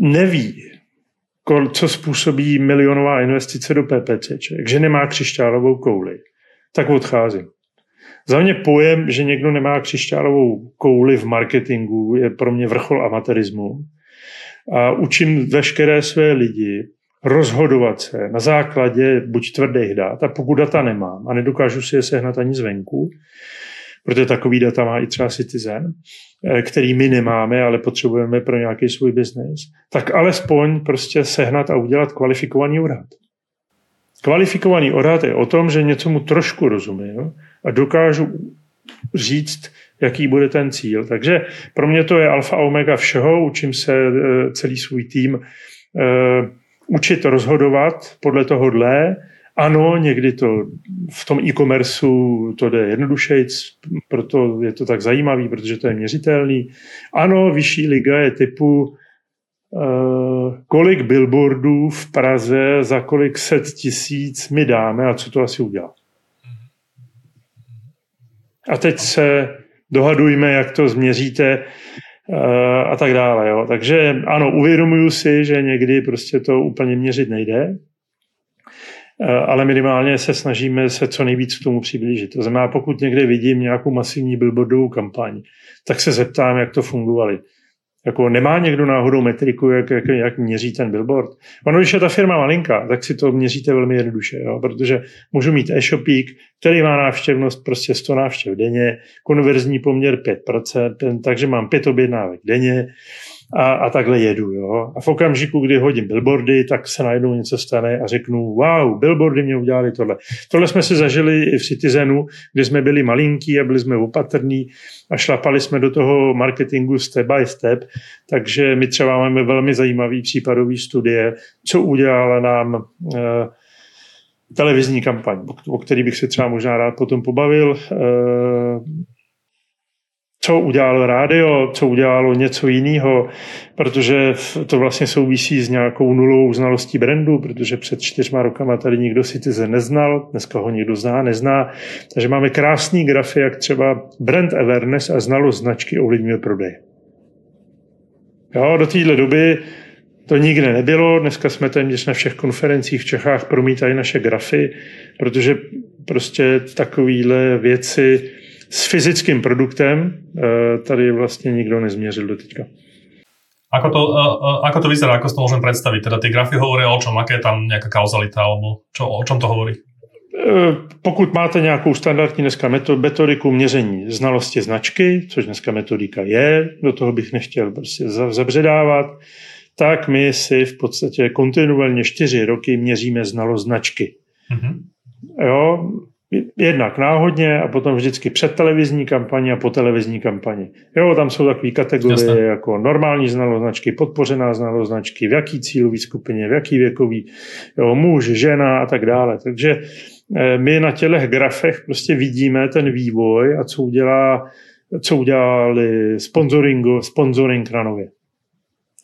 neví, co způsobí milionová investice do PPC, že nemá křišťálovou kouli, tak odcházím. Za mě pojem, že někdo nemá křišťálovou kouli v marketingu, je pro mě vrchol amatérismu. A učím veškeré své lidi rozhodovat se na základě buď tvrdých dat, a pokud data nemám a nedokážu si je sehnat ani zvenku, protože takový data má i třeba Citizen, eh, který my nemáme, ale potřebujeme pro nějaký svůj biznis, tak alespoň prostě sehnat a udělat kvalifikovaný odhad. Kvalifikovaný odhad je o tom, že něco mu trošku rozumím a dokážu říct, jaký bude ten cíl. Takže pro mě to je alfa omega všeho, učím se eh, celý svůj tým eh, učit rozhodovat podle tohohle. Ano, někdy to v tom e-commerceu to jde jednodušejc, proto je to tak zajímavý, protože to je měřitelný. Ano, vyšší liga je typu uh, kolik billboardů v Praze za kolik set tisíc my dáme a co to asi udělá. A teď se dohadujme, jak to změříte a tak dále. Jo. Takže ano, uvědomuju si, že někdy prostě to úplně měřit nejde, ale minimálně se snažíme se co nejvíc k tomu přiblížit. To znamená, pokud někde vidím nějakou masivní billboardovou kampaň, tak se zeptám, jak to fungovali. Jako nemá někdo náhodou metriku, jak, jak, jak měří ten billboard? Ono, když je ta firma malinká, tak si to měříte velmi jednoduše, jo? protože můžu mít e-shopík, který má návštěvnost prostě 100 návštěv denně, konverzní poměr 5%, takže mám 5 objednávek denně, a, a takhle jedu. Jo? A v okamžiku, kdy hodím billboardy, tak se najednou něco stane a řeknu, wow, billboardy mě udělali tohle. Tohle jsme si zažili i v Citizenu, kde jsme byli malinký a byli jsme opatrní a šlapali jsme do toho marketingu step by step, takže my třeba máme velmi zajímavý případový studie, co udělala nám eh, televizní kampaň, o který bych se třeba možná rád potom pobavil. Eh, co udělalo rádio, co udělalo něco jiného, protože to vlastně souvisí s nějakou nulovou znalostí brandu, protože před čtyřma rokama tady nikdo Citizen neznal, dneska ho někdo zná, nezná. Takže máme krásný grafy, jak třeba brand awareness a znalost značky ovlivňuje prodej. Jo, do téhle doby to nikde nebylo. Dneska jsme téměř na všech konferencích v Čechách promítají naše grafy, protože prostě takovéhle věci s fyzickým produktem eh, tady vlastně nikdo nezměřil do teďka. Ako to, uh, ako to vyzerá, ako si to môžem predstaviť? Teda tie grafy hovoria o čom? Aké je tam nejaká kauzalita, alebo čo, o čom to hovorí? Pokud máte nějakou standardní dneska metodiku měření znalosti značky, což dneska metodika je, do toho bych nechtěl prostě zabředávat, tak my si v podstatě kontinuálně čtyři roky měříme znalost značky. Mm-hmm. Jo, jednak náhodně a potom vždycky před televizní kampaní a po televizní kampani. Jo, tam jsou takové kategorie Jasne. jako normální znalost značky, podpořená znalost značky, v jaký cílový skupině, v jaký věkový, jo, muž, žena a tak dále. Takže eh, my na těchto grafech prostě vidíme ten vývoj a co udělá, co udělali sponsoringu, sponsoring na nově.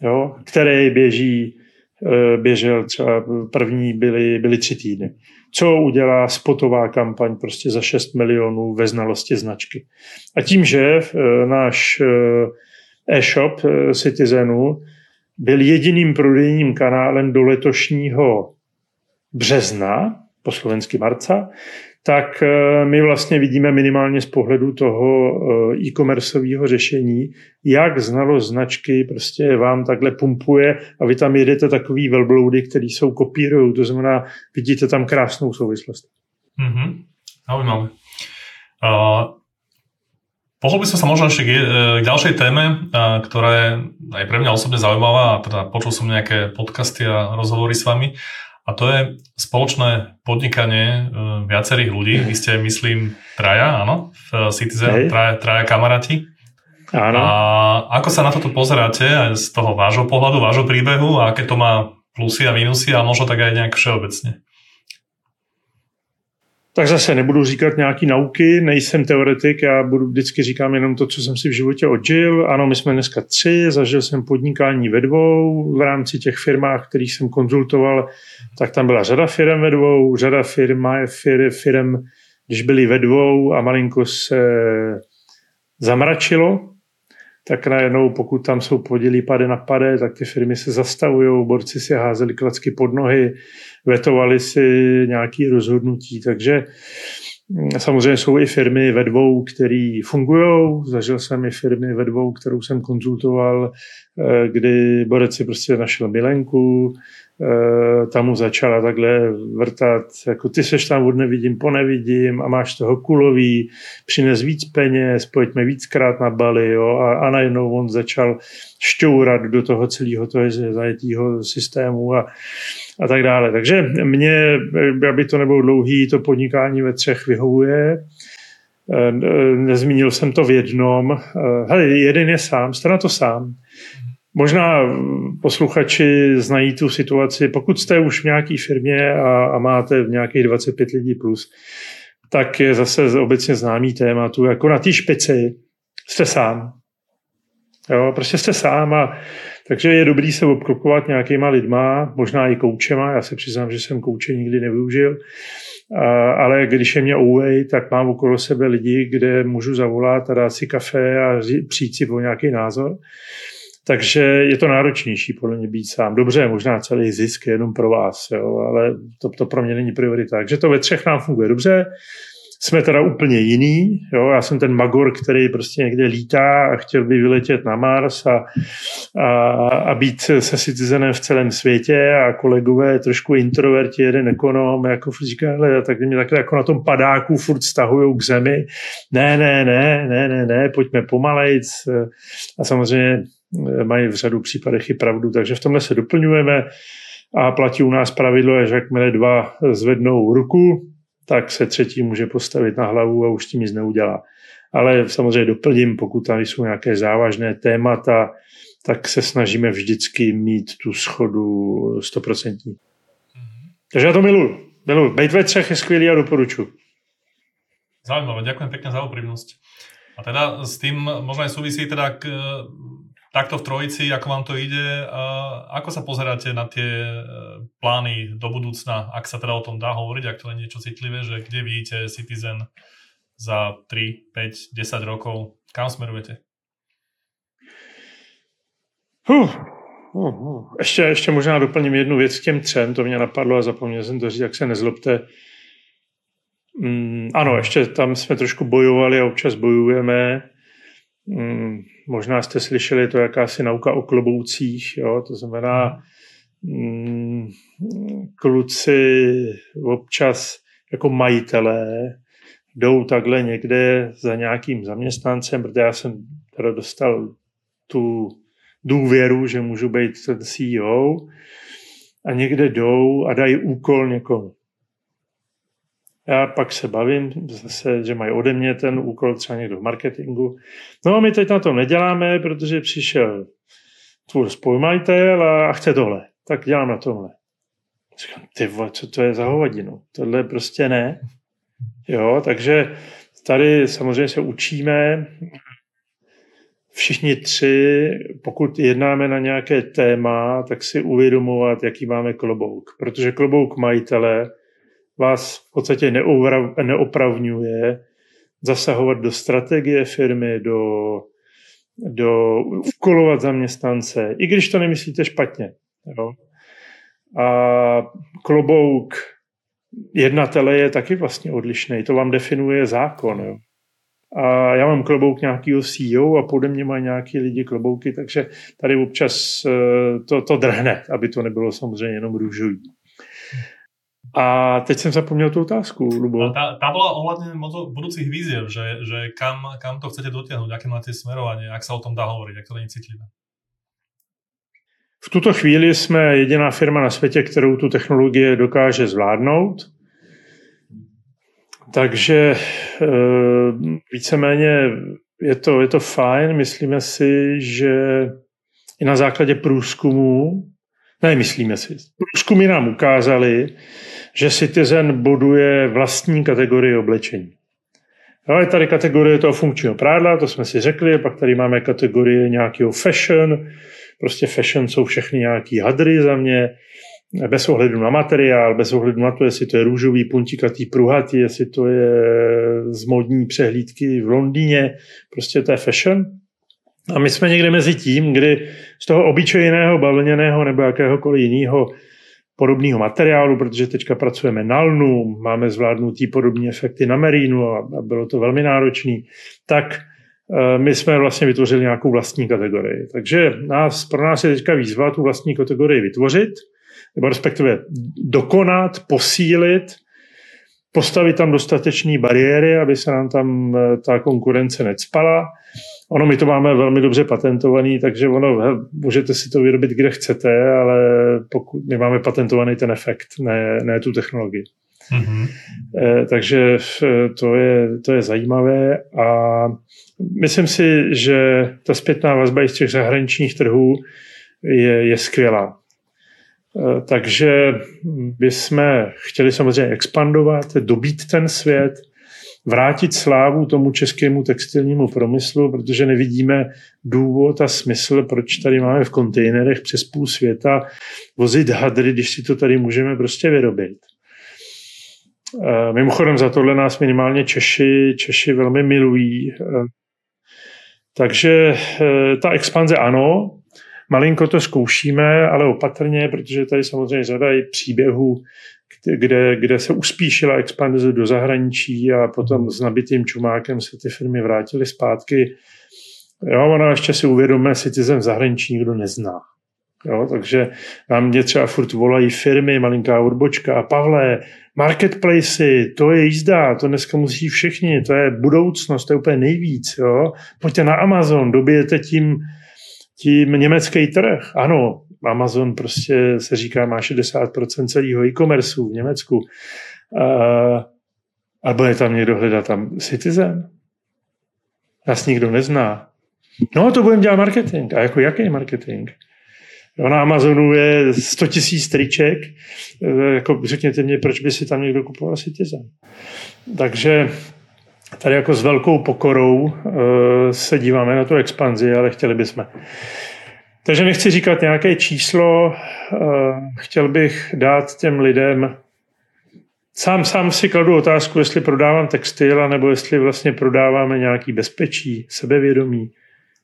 Jo, který běží, běžel třeba první byly, byly tři týdny co udělá spotová kampaň prostě za 6 milionů ve znalosti značky. A tím, že eh, náš eh, e-shop Citizenu byl jediným prodejním kanálem do letošního března, po slovensky marca, tak eh, my vlastně vidíme minimálně z pohledu toho eh, e-commerceového řešení, jak znalost značky prostě vám takhle pumpuje a vy tam jedete takový velbloudy, který jsou kopírují, to znamená, vidíte tam krásnou souvislost. Mm-hmm. Uh, Pohol by som sa možno ešte k, k ďalšej téme, ktorá je aj pre mňa osobne zaujímavá a teda počul som nejaké podcasty a rozhovory s vami a to je spoločné podnikanie e, viacerých ľudí. Vy ste, myslím, traja, áno? V Citizen, traja, traja kamaráti. Áno. A ako sa na toto pozeráte aj z toho vášho pohľadu, vášho príbehu a aké to má plusy a minusy a možno tak aj nejak všeobecne? Tak zase nebudu říkat nějaký nauky, nejsem teoretik, já budu vždycky říkám jenom to, co jsem si v životě odžil. Ano, my jsme dneska tři, zažil jsem podnikání ve dvou, v rámci těch firmách, kterých jsem konzultoval, tak tam byla řada firm ve dvou, řada firm, fir, firm, když byli ve dvou a malinko se zamračilo, tak najednou, pokud tam jsou podělí pade na pade, tak ty firmy se zastavují, borci si házeli klacky pod nohy, vetovali si nějaké rozhodnutí, takže mm, Samozřejmě jsou i firmy ve dvou, které fungují. Zažil jsem i firmy ve dvou, kterou jsem konzultoval, eh, kdy Borec si prostě našel milenku, tam mu začala takhle vrtat, jako ty seš tam od nevidím po nevidím a máš toho kulový, přines víc peněz, pojďme víckrát na Bali, jo, a, a najednou on začal šťourat do toho celého toho zajetího systému a, a tak dále. Takže mě, aby to nebylo dlouhý, to podnikání ve třech vyhovuje. Eh, nezmínil jsem to v jednom. Eh, hele, jeden je sám, jste na to sám. Možná posluchači znají tu situaci, pokud jste už v nějaké firmě a, a máte v nějakých 25 lidí plus, tak je zase obecně známý tématu, jako na té špici jste sám. Jo, prostě jste sám a takže je dobrý se obklopovat nějakýma lidma, možná i koučema, já se přiznám, že jsem kouče nikdy nevyužil, a, ale když je mě ouej, tak mám okolo sebe lidi, kde můžu zavolat a dát si kafe a přijít si o nějaký názor. Takže je to náročnější podle mě být sám. Dobře, možná celý zisk je jenom pro vás, jo, ale to, to pro mě není priorita. Takže to ve třech nám funguje dobře. Jsme teda úplně jiný. Jo? Já jsem ten magor, který prostě někde lítá a chtěl by vyletět na Mars a, a, a být se citizenem v celém světě a kolegové trošku introverti, jeden ekonom, jako říká, hele, tak mě takhle jako na tom padáku furt stahují k zemi. Ne, ne, ne, ne, ne, ne, pojďme pomalejc. A samozřejmě mají v řadu případech i pravdu, takže v tomhle se doplňujeme a platí u nás pravidlo, že jakmile dva zvednou ruku, tak se třetí může postavit na hlavu a už tím nic neudělá. Ale samozřejmě doplním, pokud tam jsou nějaké závažné témata, tak se snažíme vždycky mít tu schodu stoprocentní. Mm-hmm. Takže já to miluji. Miluji. Bejt ve třech je skvělý a doporučuji. Zaujímavé, ďakujem pekne za úprimnosť. A teda s tým možno aj súvisí teda k, takto v trojici, ako vám to ide, ako sa pozeráte na tie e, plány do budúcna, ak sa teda o tom dá hovoriť, ak to je niečo citlivé, že kde vidíte Citizen za 3, 5, 10 rokov, kam smerujete? Uh, uh, uh. Ještě, ještě možná doplním jednu věc k těm třem, to mě napadlo a zapomněl jsem to říct, jak se nezlobte. Mm, ano, ještě tam jsme trošku bojovali a občas bojujeme. Mm, možná jste slyšeli to jakási nauka o kloboucích, jo? to znamená mm, kluci občas jako majitelé jdou takhle někde za nějakým zaměstnancem, protože já jsem teda dostal tu důvěru, že můžu být ten CEO a někde jdou a dají úkol někomu. Já pak se bavím zase, že mají ode mě ten úkol třeba někdo v marketingu. No a my teď na to neděláme, protože přišel tvůj spolumajitel a chce tohle. Tak dělám na tohle. Říkám, ty vole, co to je za hovadinu? Tohle prostě ne. Jo, takže tady samozřejmě se učíme všichni tři, pokud jednáme na nějaké téma, tak si uvědomovat, jaký máme klobouk. Protože klobouk majitele vás v podstatě neopravňuje zasahovat do strategie firmy, do, do ukolovat zaměstnance, i když to nemyslíte špatně. Jo. A klobouk jednatele je taky vlastně odlišný. To vám definuje zákon. Jo. A já mám klobouk nějakého CEO a pode mě mají nějaký lidi klobouky, takže tady občas eh, to, to drhne, aby to nebylo samozřejmě jenom růžový. A teď jsem zapomněl tu otázku, Lubo. Tá, tá bola ohľadne budúcich víziev, že, že kam, kam to chcete dotiahnuť, aké máte smerovanie, ak sa o tom dá hovoriť, ak to není citlivé. V tuto chvíli jsme jediná firma na světě, kterou tu technologie dokáže zvládnout. Takže eh, víceméně je to, je to fajn. Myslíme si, že i na základě průzkumu, ne, myslíme si, průzkumy nám ukázaly, že Citizen buduje vlastní kategorii oblečení. No, je tady kategorie toho funkčního prádla, to jsme si řekli, pak tady máme kategorie nějakého fashion, prostě fashion jsou všechny nějaký hadry za mě, bez ohledu na materiál, bez ohledu na to, jestli to je růžový, puntikatý, pruhatý, jestli to je z modní přehlídky v Londýně, prostě to je fashion. A my jsme někde mezi tím, kdy z toho obyčejného bavlněného nebo jakéhokoliv jiného podobného materiálu, protože teďka pracujeme na lnu, máme zvládnutý podobné efekty na merínu a, a bylo to velmi náročné, tak e, my jsme vlastně vytvořili nějakou vlastní kategorii. Takže nás, pro nás je teďka výzva tu vlastní kategorii vytvořit, nebo respektive dokonat, posílit, postavit tam dostatečné bariéry, aby se nám tam e, ta konkurence necpala Ono my to máme velmi dobře patentovaný, takže ono, he, můžete si to vyrobit kde chcete, ale pokud my máme patentovaný ten efekt, ne, ne tu technologii. Mm-hmm. E, takže eh, to je, to je zajímavé a myslím si, že ta zpětná vazba i z těch zahraničních trhů je, je skvělá. E, takže bychom chtěli samozřejmě expandovat, dobít ten svět, vrátit slávu tomu českému textilnímu promyslu, protože nevidíme důvod a smysl, proč tady máme v kontejnerech přes půl světa vozit hadry, když si to tady můžeme prostě vyrobit. Eh, mimochodem za tohle nás minimálně Češi, Češi velmi milují. Eh, takže eh, ta expanze ano, malinko to zkoušíme, ale opatrně, protože tady samozřejmě řada příběhů kde, kde se uspíšila expanze do zahraničí a potom s nabitým čumákem se ty firmy vrátily zpátky. Jo, ono ještě si uvědomíme, Citizen v zahraničí nikdo nezná. Jo, takže nám mě třeba furt volají firmy, malinká odbočka a Pavle, marketplace, to je jízda, to dneska musí všichni, to je budoucnost, to je úplně nejvíc. Jo. Pojďte na Amazon, dobijete tím, tím německý trh. Ano, Amazon prostě se říká, má 60% celého e-commerce v Německu. A, a bude tam někdo hledat tam Citizen? Nás nikdo nezná. No, to budeme dělat marketing. A jako jaký marketing? Jo, na Amazonu je 100 tisíc triček. E, jako řekněte mě, proč by si tam někdo kupoval Citizen. Takže tady jako s velkou pokorou se díváme na tu expanzi, ale chtěli bychom. Takže nechci říkat nějaké číslo, chtěl bych dát těm lidem Sám, sám si kladu otázku, jestli prodávám textil, nebo jestli vlastně prodáváme nějaký bezpečí, sebevědomí.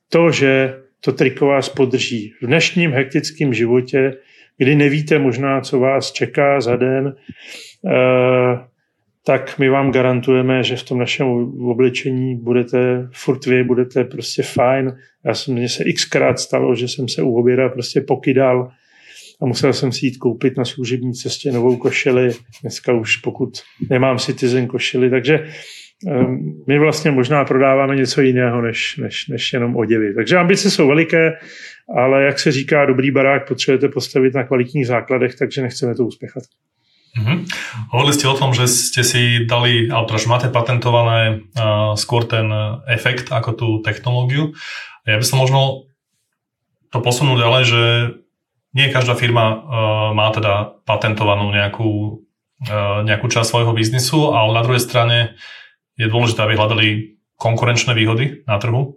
To, že to triko vás podrží. V dnešním hektickém životě, kdy nevíte možná, co vás čeká za den, eh, tak my vám garantujeme, že v tom našem oblečení budete furt vy, budete prostě fajn. Já jsem, mně se xkrát stalo, že jsem se u oběda prostě pokydal a musel jsem si jít koupit na služební cestě novou košili. Dneska už pokud nemám Citizen košili, takže ehm, my vlastně možná prodáváme něco jiného než, než, než jenom oděvy. Takže ambice jsou veliké, ale jak se říká, dobrý barák potřebujete postavit na kvalitních základech, takže nechceme to uspěchat. Mm-hmm. Hovorili ste o tom, že ste si dali, alebo teda, že máte patentované uh, skôr ten efekt ako tú technológiu. Ja by som možno to posunul ďalej, že nie každá firma uh, má teda patentovanú nejakú, uh, nejakú časť svojho biznisu, ale na druhej strane je dôležité, aby hľadali konkurenčné výhody na trhu.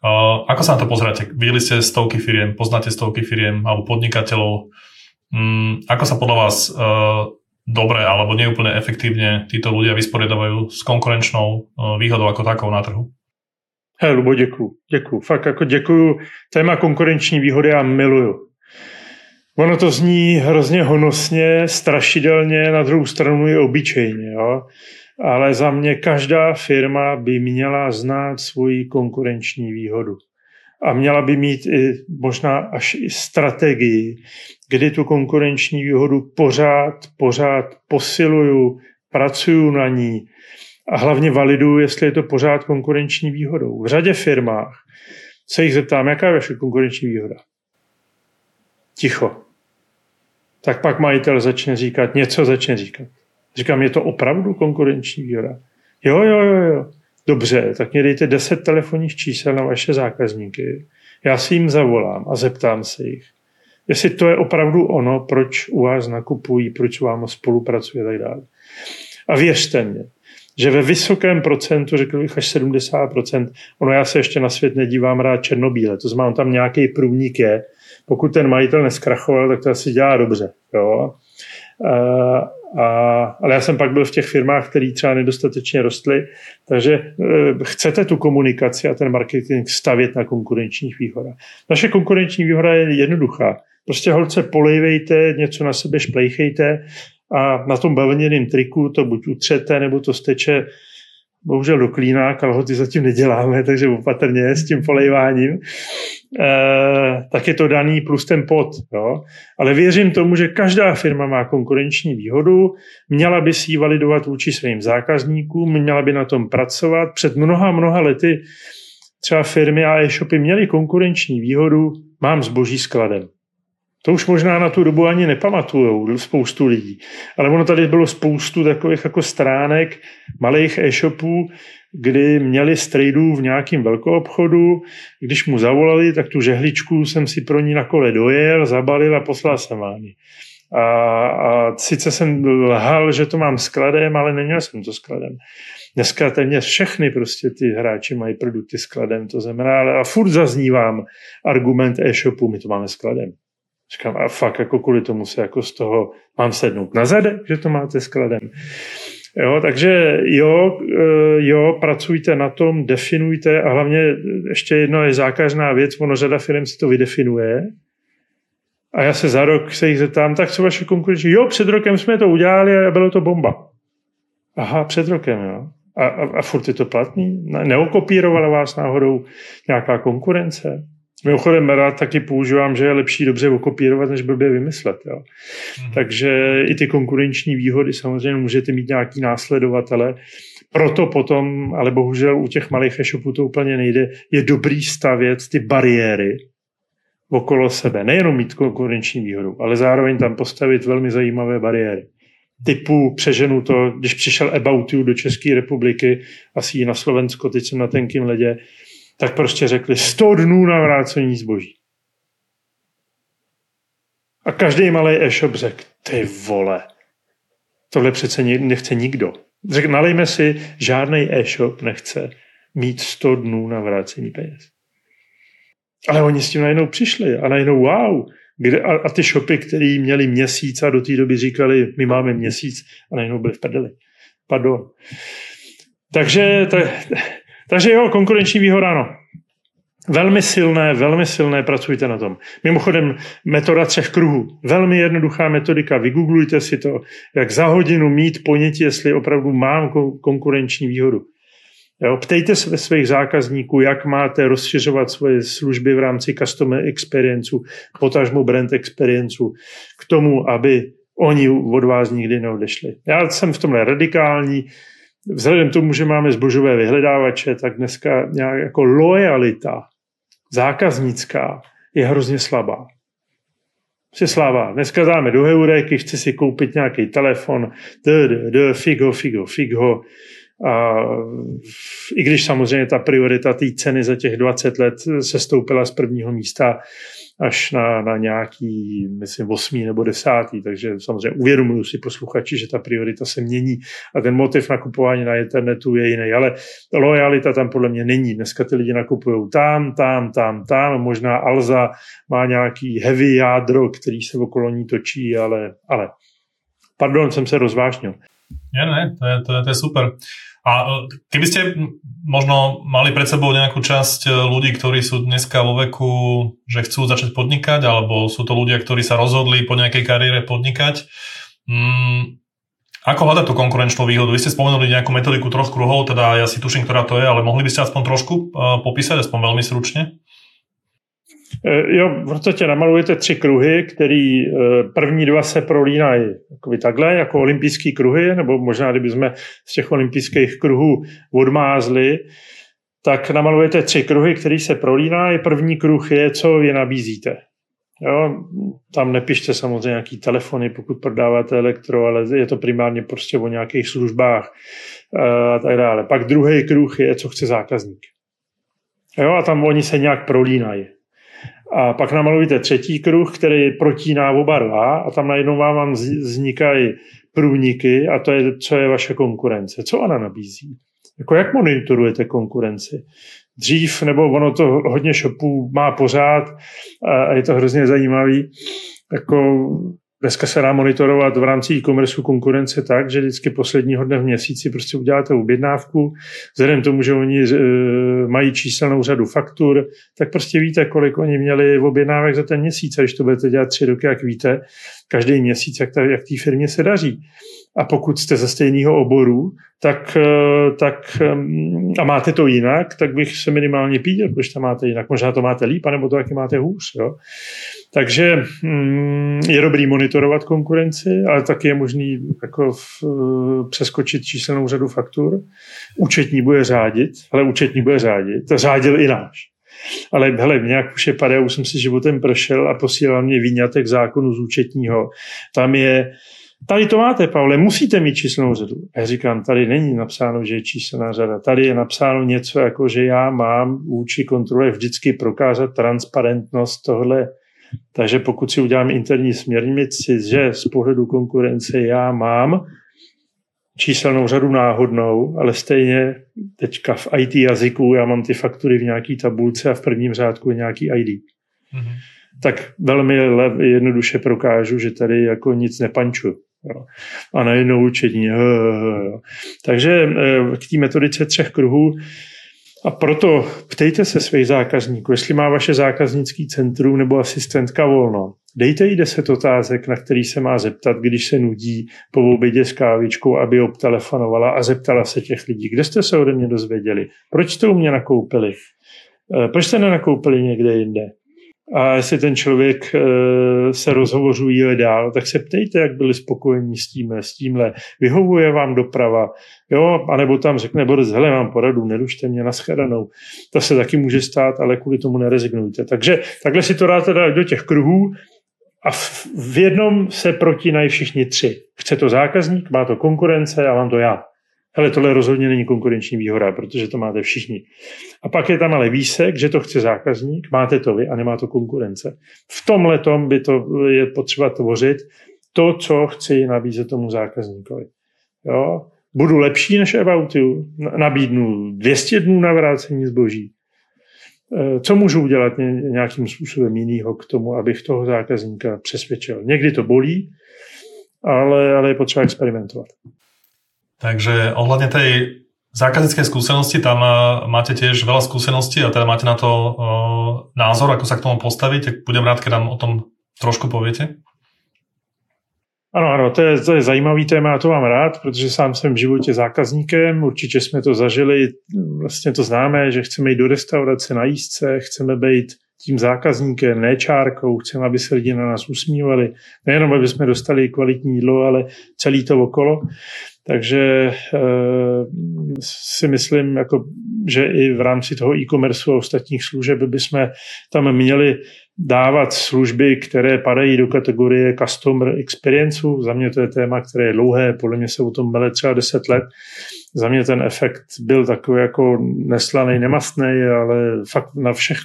Uh, ako sa na to pozeráte? Videli ste stovky firiem, poznáte stovky firiem alebo podnikateľov. Um, ako sa podľa vás uh, dobre alebo neúplne efektívne títo ľudia vysporiadavajú s konkurenčnou uh, výhodou ako takou na trhu? Hej, Lubo, děkuju. Děkuju. Fakt jako děkuju. Téma konkurenční výhody já miluju. Ono to zní hrozně honosně, strašidelně, na druhou stranu je obyčejně. Jo? Ale za mě každá firma by měla znát svoji konkurenční výhodu. A měla by mít i možná až i strategii, kdy tu konkurenční výhodu pořád, pořád posiluju, pracuju na ní a hlavně validuju, jestli je to pořád konkurenční výhodou. V řadě firmách se jich zeptám, jaká je vaše konkurenční výhoda? Ticho tak pak majitel začne říkat, něco začne říkat. Říkám, je to opravdu konkurenční výhoda? Jo, jo, jo, jo. Dobře, tak mě dejte 10 telefonních čísel na vaše zákazníky. Já si jim zavolám a zeptám se jich, jestli to je opravdu ono, proč u vás nakupují, proč vám spolupracují a tak dále. A věřte mě, že ve vysokém procentu, řekl bych až 70%, ono já se ještě na svět nedívám rád černobíle, to znamená, tam nějaký průnik je, pokud ten majitel neskrachoval, tak to asi dělá dobře. Jo? A, ale já jsem pak byl v těch firmách, které třeba nedostatečně rostly, takže e, chcete tu komunikaci a ten marketing stavět na konkurenčních výhodách. Naše konkurenční výhoda je jednoduchá. Prostě holce polejvejte, něco na sebe šplejchejte a na tom bavlněném triku to buď utřete, nebo to steče bohužel do klína, kalhoty zatím neděláme, [laughs] takže opatrně s tím polejváním, e, tak je to daný plus ten pot. Jo? Ale věřím tomu, že každá firma má konkurenční výhodu, měla by si ji validovat vůči svým zákazníkům, měla by na tom pracovat. Před mnoha, mnoha lety třeba firmy a e-shopy měly konkurenční výhodu, mám zboží skladem. To už možná na tu dobu ani nepamatujou spoustu lidí. Ale ono tady bylo spoustu takových jako stránek malých e-shopů, kdy měli strejdů v nějakém velkoobchodu. Když mu zavolali, tak tu žehličku jsem si pro ní na kole dojel, zabalil a poslal jsem vám ji. A, a sice jsem lhal, že to mám skladem, ale neměl jsem to skladem. Dneska téměř všechny prostě ty hráči mají produkty skladem, to znamená, ale a furt zaznívám argument e-shopu, my to máme skladem. Říkám, a fakt jako kvůli tomu se jako z toho mám sednout na zadek, že to máte skladem. Jo, takže jo, eh, jo, pracujte na tom, definujte a hlavně ještě jedno je zákazná věc, ono řada firm si to vydefinuje. A já se za rok se jich zeptám, tak co vaše konkurenční? Jo, před rokem jsme to udělali a bylo to bomba. Aha, před rokem, jo. A, a, a furt je to platný? Neokopírovala vás náhodou nějaká konkurence? Mimochodem rád taky používám, že je lepší dobře okopírovat, než blbě vymyslet. Jo. Mm. Takže i ty konkurenční výhody samozřejmě můžete mít nějaký následovatele. Proto potom, ale bohužel u těch malých e-shopů to úplně nejde, je dobrý stavět ty bariéry okolo sebe. Nejenom mít konkurenční výhodu, ale zároveň tam postavit velmi zajímavé bariéry. Typu přeženu to, když přišel About You do České republiky, asi na Slovensko, teď jsem na tenkým ledě, tak prostě řekli 100 dnů na vrácení zboží. A každý malý e-shop řekl, ty vole, tohle přece nechce nikdo. Řek, nalejme si, žádný e-shop nechce mít 100 dnů na vrácení peněz. Ale oni s tím najednou přišli a najednou wow. Kde, a, a ty shopy, které měli měsíc a do té doby říkali, my máme měsíc a najednou byli v prdeli. Pardon. Takže, ta, takže jo, konkurenční výhoda, ano. Velmi silné, velmi silné, pracujte na tom. Mimochodem, metoda třech kruhů. Velmi jednoduchá metodika. Vygooglujte si to, jak za hodinu mít ponětí, jestli opravdu mám konkurenční výhodu. Jo, ptejte se svých zákazníků, jak máte rozšiřovat svoje služby v rámci customer experience, potažmu brand experience, k tomu, aby oni od vás nikdy neodešli. Já jsem v tomhle radikální. Vzhledem tomu, že máme zbožové vyhledávače, tak dneska nějak jako lojalita zákaznická je hrozně slabá. Se slabá. Dneska dáme do heuréky, chci si koupit nějaký telefon, d, d, d, figo, figo, figo. A I když samozřejmě ta priorita té ceny za těch 20 let se stoupila z prvního místa až na, na nějaký, myslím, osmý nebo desátý, takže samozřejmě uvědomuju si posluchači, že ta priorita se mění a ten motiv nakupování na internetu je jiný, ale lojalita tam podle mě není. Dneska ty lidi nakupují tam, tam, tam, tam, možná Alza má nějaký heavy jádro, který se okolo ní točí, ale, ale pardon, jsem se rozvášnil. Nie, ne, to je, to, je, to je super. A e, keby ste možno mali pred sebou nejakú časť e, ľudí, ktorí sú dneska vo veku, že chcú začať podnikať, alebo sú to ľudia, ktorí sa rozhodli po nejakej kariére podnikať, mm, ako hľadať tú konkurenčnú výhodu? Vy ste spomenuli nejakú metodiku troch kruhov, teda ja si tuším, ktorá to je, ale mohli by ste aspoň trošku uh, popísať, aspoň veľmi stručne? Eh, jo, v podstatě namalujete tři kruhy, který eh, první dva se prolínají jako takhle, jako olympijský kruhy, nebo možná, kdyby jsme z těch olympijských kruhů odmázli, tak namalujete tři kruhy, který se prolínají. První kruh je, co vy nabízíte. Jo, tam nepište samozřejmě nějaký telefony, pokud prodáváte elektro, ale je to primárně prostě o nějakých službách eh, a tak dále. Pak druhý kruh je, co chce zákazník. Jo, a tam oni se nějak prolínají. A pak namalujete třetí kruh, který protíná oba dva a tam najednou vám vznikají průniky a to je, co je vaše konkurence. Co ona nabízí? Jako jak monitorujete konkurenci? Dřív, nebo ono to hodně shopů má pořád a je to hrozně zajímavý, jako Dneska se dá monitorovat v rámci e-commerce konkurence tak, že vždycky posledního dne v měsíci prostě uděláte objednávku. Vzhledem tomu, že oni e, mají číselnou řadu faktur, tak prostě víte, kolik oni měli v objednávek za ten měsíc. A když to budete dělat tři roky, jak víte, každý měsíc, jak, jak té firmě se daří. A pokud jste ze stejného oboru, tak, e, tak a máte to jinak, tak bych se minimálně píděl, proč to máte jinak. Možná to máte líp, nebo to taky máte hůř. Jo? Takže mm, je dobrý monitorovat konkurenci, ale taky je možný jako v, přeskočit číselnou řadu faktur. Účetní bude řádit, ale účetní bude řádit. To řádil i náš. Ale hele, nějak už je padá, už jsem si životem prošel a posílal mě výňatek zákonu z účetního. Tam je, tady to máte, Pavle, musíte mít číselnou řadu. A já říkám, tady není napsáno, že je číselná řada. Tady je napsáno něco, jako že já mám vůči kontrole vždycky prokázat transparentnost tohle takže pokud si udělám interní směrnici, že z pohledu konkurence já mám číselnou řadu náhodnou, ale stejně teďka v IT jazyku já mám ty faktury v nějaký tabulce a v prvním řádku je nějaký ID. Mm-hmm. Tak velmi jednoduše prokážu, že tady jako nic nepanču. Jo. A najednou učení. Jo, jo. Takže eh, k té metodice třech kruhů a proto ptejte se svých zákazníků, jestli má vaše zákaznický centrum nebo asistentka volno. Dejte jí deset otázek, na který se má zeptat, když se nudí po obědě s kávičkou, aby obtelefonovala a zeptala se těch lidí, kde jste se ode mě dozvěděli, proč jste u mě nakoupili, eh, proč jste nenakoupili někde jinde. A jestli ten člověk eh, se rozhovořuje dál, tak se ptejte, jak byli spokojení s tímhle, s tímhle. Vyhovuje vám doprava, jo, anebo tam řekne Boris, hele, mám poradu, nerušte mě na shledanou. To se taky může stát, ale kvůli tomu nerezignujte. Takže takhle si to dáte do těch kruhů a v jednom se protínají všichni tři. Chce to zákazník, má to konkurence a mám to já. Hele, tohle rozhodně není konkurenční výhoda, protože to máte všichni. A pak je tam ale výsek, že to chce zákazník, máte to vy a nemá to konkurence. V tom by to je potřeba tvořit to, co chci nabízet tomu zákazníkovi. Jo? Budu lepší než About You? Nabídnu 200 dnů na vrácení zboží? Eh, co můžu udělat nějakým způsobem jinýho k tomu, abych toho zákazníka přesvědčil? Někdy to bolí, ale, ale je potřeba experimentovat. Takže ohledně té zákaznické skúsenosti, tam eh, máte tiež veľa skúseností a teda máte na to uh, názor, ako sa k tomu postaviť, tak budem rád, keď nám o tom trošku poviete. Ano, ano, to je, to je zajímavý téma, to mám rád, protože sám jsem v životě zákazníkem, určitě jsme to zažili, vlastně to známe, že chceme jít do restaurace na jízdce, chceme být tím zákazníkem, ne čárkou, chceme, aby se lidi na nás usmívali, nejenom, aby jsme dostali kvalitní jídlo, ale celý to okolo. Takže e, si myslím, jako, že i v rámci toho e-commerce a ostatních služeb bychom tam měli dávat služby, které padají do kategorie customer experience. Za mě to je téma, které je dlouhé, podle mě se o tom mele třeba 10 let. Za mě ten efekt byl takový jako neslaný, nemastný, ale fakt na všech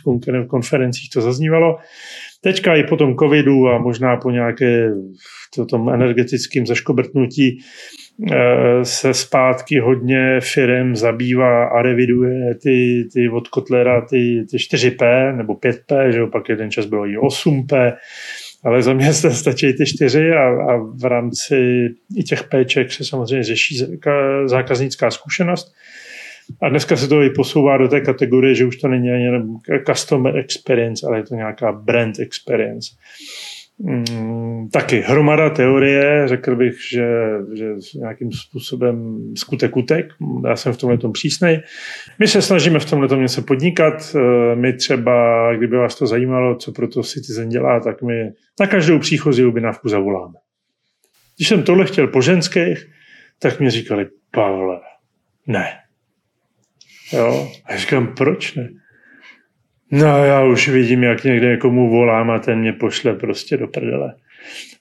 konferencích to zaznívalo. Teďka i po tom covidu a možná po nějaké tom energetickém zaškobrtnutí Eh, se zpátky hodně firm zabývá a reviduje ty, ty od Kotlera ty, ty 4P nebo 5P, že jo, pak jeden čas bylo i 8P, ale za mě stačí ty čtyři a, a v rámci i těch péček se samozřejmě řeší zákaznická zkušenost. A dneska se to i posouvá do té kategorie, že už to není ani customer experience, ale je to nějaká brand experience. Mm, taky hromada teorie, řekl bych, že, že nějakým způsobem skutek utek. Já jsem v tomhle tom přísnej. My se snažíme v tomhle tom něco podnikat. Eh, my třeba, kdyby vás to zajímalo, co pro to Citizen dělá, tak my na každou příchozí objednávku zavoláme. Když jsem tohle chtěl po ženských, tak mi říkali, Pavle, ne. Jo? A já říkám, proč ne? No já už vidím, jak někde někomu volám a ten mě pošle prostě do prdele.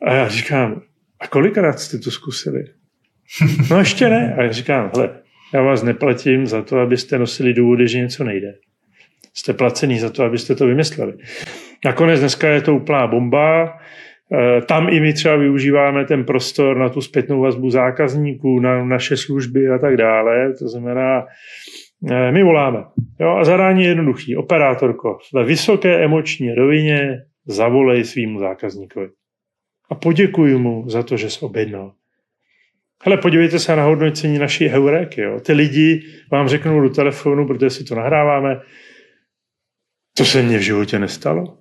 A já říkám, a kolikrát jste to zkusili? No ještě ne. A já říkám, hele, já vás neplatím za to, abyste nosili důvody, že něco nejde. Jste placený za to, abyste to vymysleli. Nakonec dneska je to úplná bomba. E, tam i my třeba využíváme ten prostor na tu zpětnou vazbu zákazníků, na naše služby a tak dále. To znamená, Eh, my voláme. Jo, a zadání je jednoduchý. Operátorko, ve vysoké emoční rovině zavolej svým zákazníkovi. A poděkuji mu za to, že jsi objednal. Hele, podívejte se na hodnocení naší heuréky. Jo. Ty lidi vám řeknou do telefonu, protože si to nahráváme, to se mně v životě nestalo.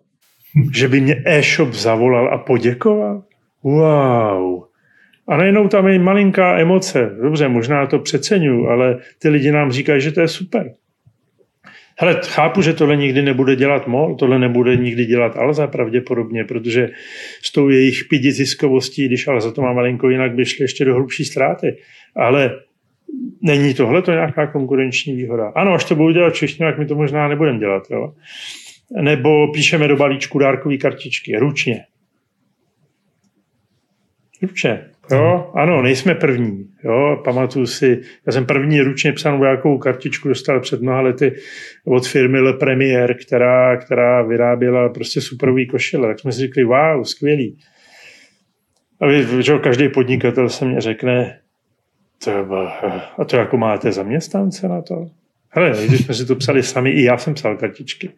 Že by mě e-shop zavolal a poděkoval. Wow. A najednou tam je malinká emoce. Dobře, možná to přeceňuju, ale ty lidi nám říkají, že to je super. Hele, chápu, že tohle nikdy nebude dělat MOL, tohle nebude nikdy dělat Alza pravděpodobně, protože s tou jejich pidi ziskovostí, když Alza to má malinko jinak, by šli ještě do hlubší ztráty. Ale není tohle to nějaká konkurenční výhoda? Ano, až to budou dělat všichni, tak my to možná nebudeme dělat. Jo? Nebo píšeme do balíčku dárkové kartičky ručně. Ručně. Jo, ano, nejsme první. Jo, pamatuju si, já jsem první ručně psanou nějakou kartičku dostal před mnoha lety od firmy Le Premier, která, která vyráběla prostě superový košile. Tak jsme si řekli, wow, skvělý. A vy, že každý podnikatel se mě řekne, to, a to jako máte zaměstnance na to? Hele, když jsme si to psali sami, i já jsem psal kartičky.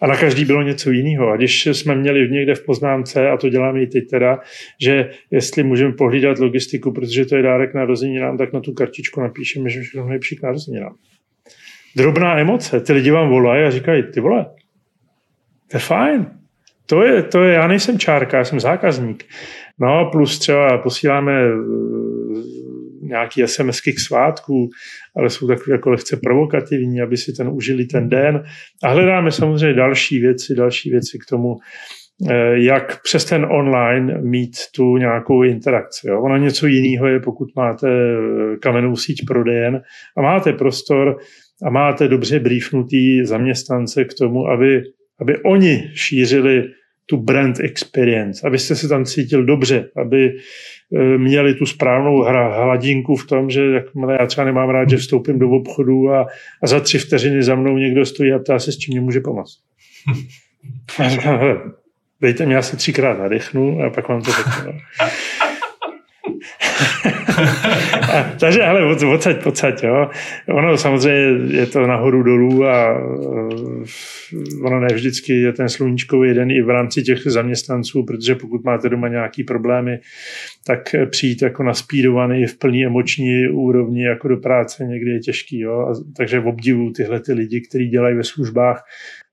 A na každý bylo něco jiného. A když jsme měli někde v poznámce, a to děláme i teď teda, že jestli můžeme pohlídat logistiku, protože to je dárek narozeninám, tak na tu kartičku napíšeme, že všechno nejlepší k narozeninám. Drobná emoce. Ty lidi vám volají a říkají, ty vole, to je fajn. To je, to je, já nejsem čárka, já jsem zákazník. No plus třeba posíláme nějaký SMSky k svátku, ale jsou takové jako lehce provokativní, aby si ten užili ten den. A hledáme samozřejmě další věci, další věci k tomu, eh, jak přes ten online mít tu nějakou interakci. Jo. Ono něco jiného je, pokud máte eh, kamennou síť prodejen a máte prostor a máte dobře briefnutý zaměstnance k tomu, aby, aby oni šířili tu brand experience, abyste se tam cítil dobře, aby měli tu správnou hladinku v tom, že jakmile já třeba nemám rád, že vstoupím do obchodu a, a za tři vteřiny za mnou někdo stojí a ptá se, s čím mě může pomoct. [laughs] A říkám, dejte mě asi třikrát nadechnu a pak vám to řeknu. [laughs] takže ale od, odsaď, podsaď, jo. Ono samozřejmě je to nahoru dolů a ono ne vždycky je ten sluníčkový den i v rámci těch zaměstnanců, protože pokud máte doma nějaký problémy, tak přijít jako naspídovaný v plný emoční úrovni jako do práce někdy je těžký. Jo? A, takže obdivu tyhle ty lidi, kteří dělají ve službách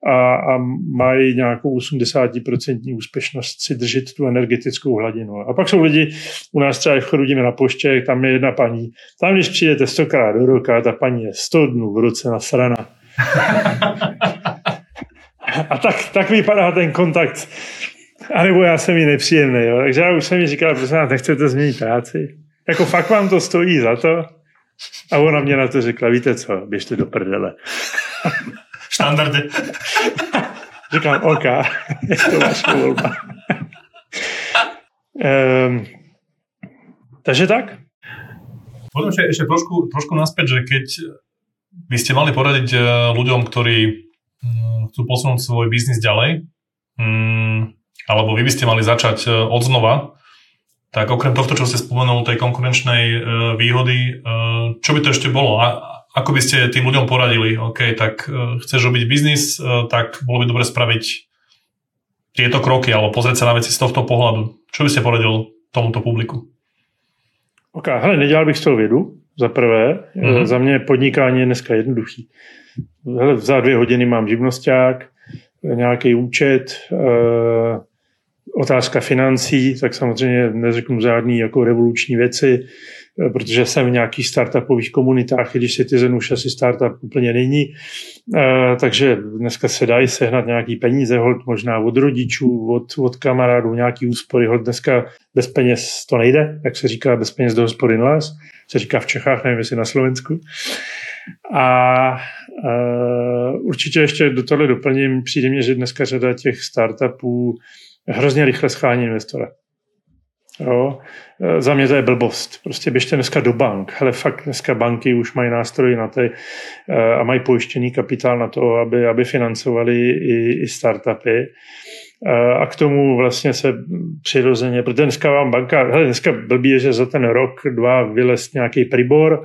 a, a mají nějakou 80% úspěšnost si držet tu energetickou hladinu. A pak jsou lidi, u nás třeba chodíme na poště, tam je jedna paní, tam když přijdete stokrát do roka, ta paní je 100 dnů v roce nasrana. A tak, tak vypadá ten kontakt. A nebo já jsem jí nepříjemný. Jo. Takže já už jsem jí říkal, prosím vás, nechcete změnit práci? Jako fakt vám to stojí za to? A ona mě na to řekla, víte co, běžte do prdele. Štandardy. [laughs] Říkám, OK, [laughs] je to vaše volba. um, [laughs] takže tak. Poďme ešte, ešte trošku, trošku naspäť, že keď by ste mali poradiť eh, ľuďom, ktorí hm, chcú posunúť svoj biznis ďalej, hm, alebo vy by ste mali začať eh, od znova, tak okrem tohto, čo ste spomenul, tej konkurenčnej eh, výhody, čo by to ešte bolo? A ako by ste tým ľuďom poradili? OK, tak chceš robiť biznis, tak bolo by dobre spraviť tieto kroky, alebo pozrieť sa na veci z tohto pohľadu. Čo by ste poradil tomuto publiku? OK, hele, nedělal bych z toho vědu, za prvé. Mm-hmm. Za mě podnikání je dneska jednoduchý. Hele, za dvě hodiny mám živnosták, nějaký účet, eh, otázka financí, tak samozřejmě neřeknu žádný jako revoluční věci, eh, protože jsem v nějakých startupových komunitách, i když Citizen už asi startup úplně není. Eh, takže dneska se dají sehnat nějaký peníze, hold možná od rodičů, od, od kamarádů, nějaký úspory, hold dneska bez peněz to nejde, jak se říká, bez peněz do hospodin les, se říká v Čechách, nevím jestli na Slovensku. A uh, určitě ještě do tohle doplním, přijde mě, že dneska řada těch startupů hrozně rychle schání investora. Jo. E, za mě to je blbost. Prostě běžte dneska do bank. Hele, fakt dneska banky už mají nástroje na to e, a mají pojištěný kapitál na to, aby, aby financovali i, i startupy. E, a k tomu vlastně se přirozeně, protože dneska vám banka, hele, dneska blbý je, že za ten rok, dva vylez nějaký pribor,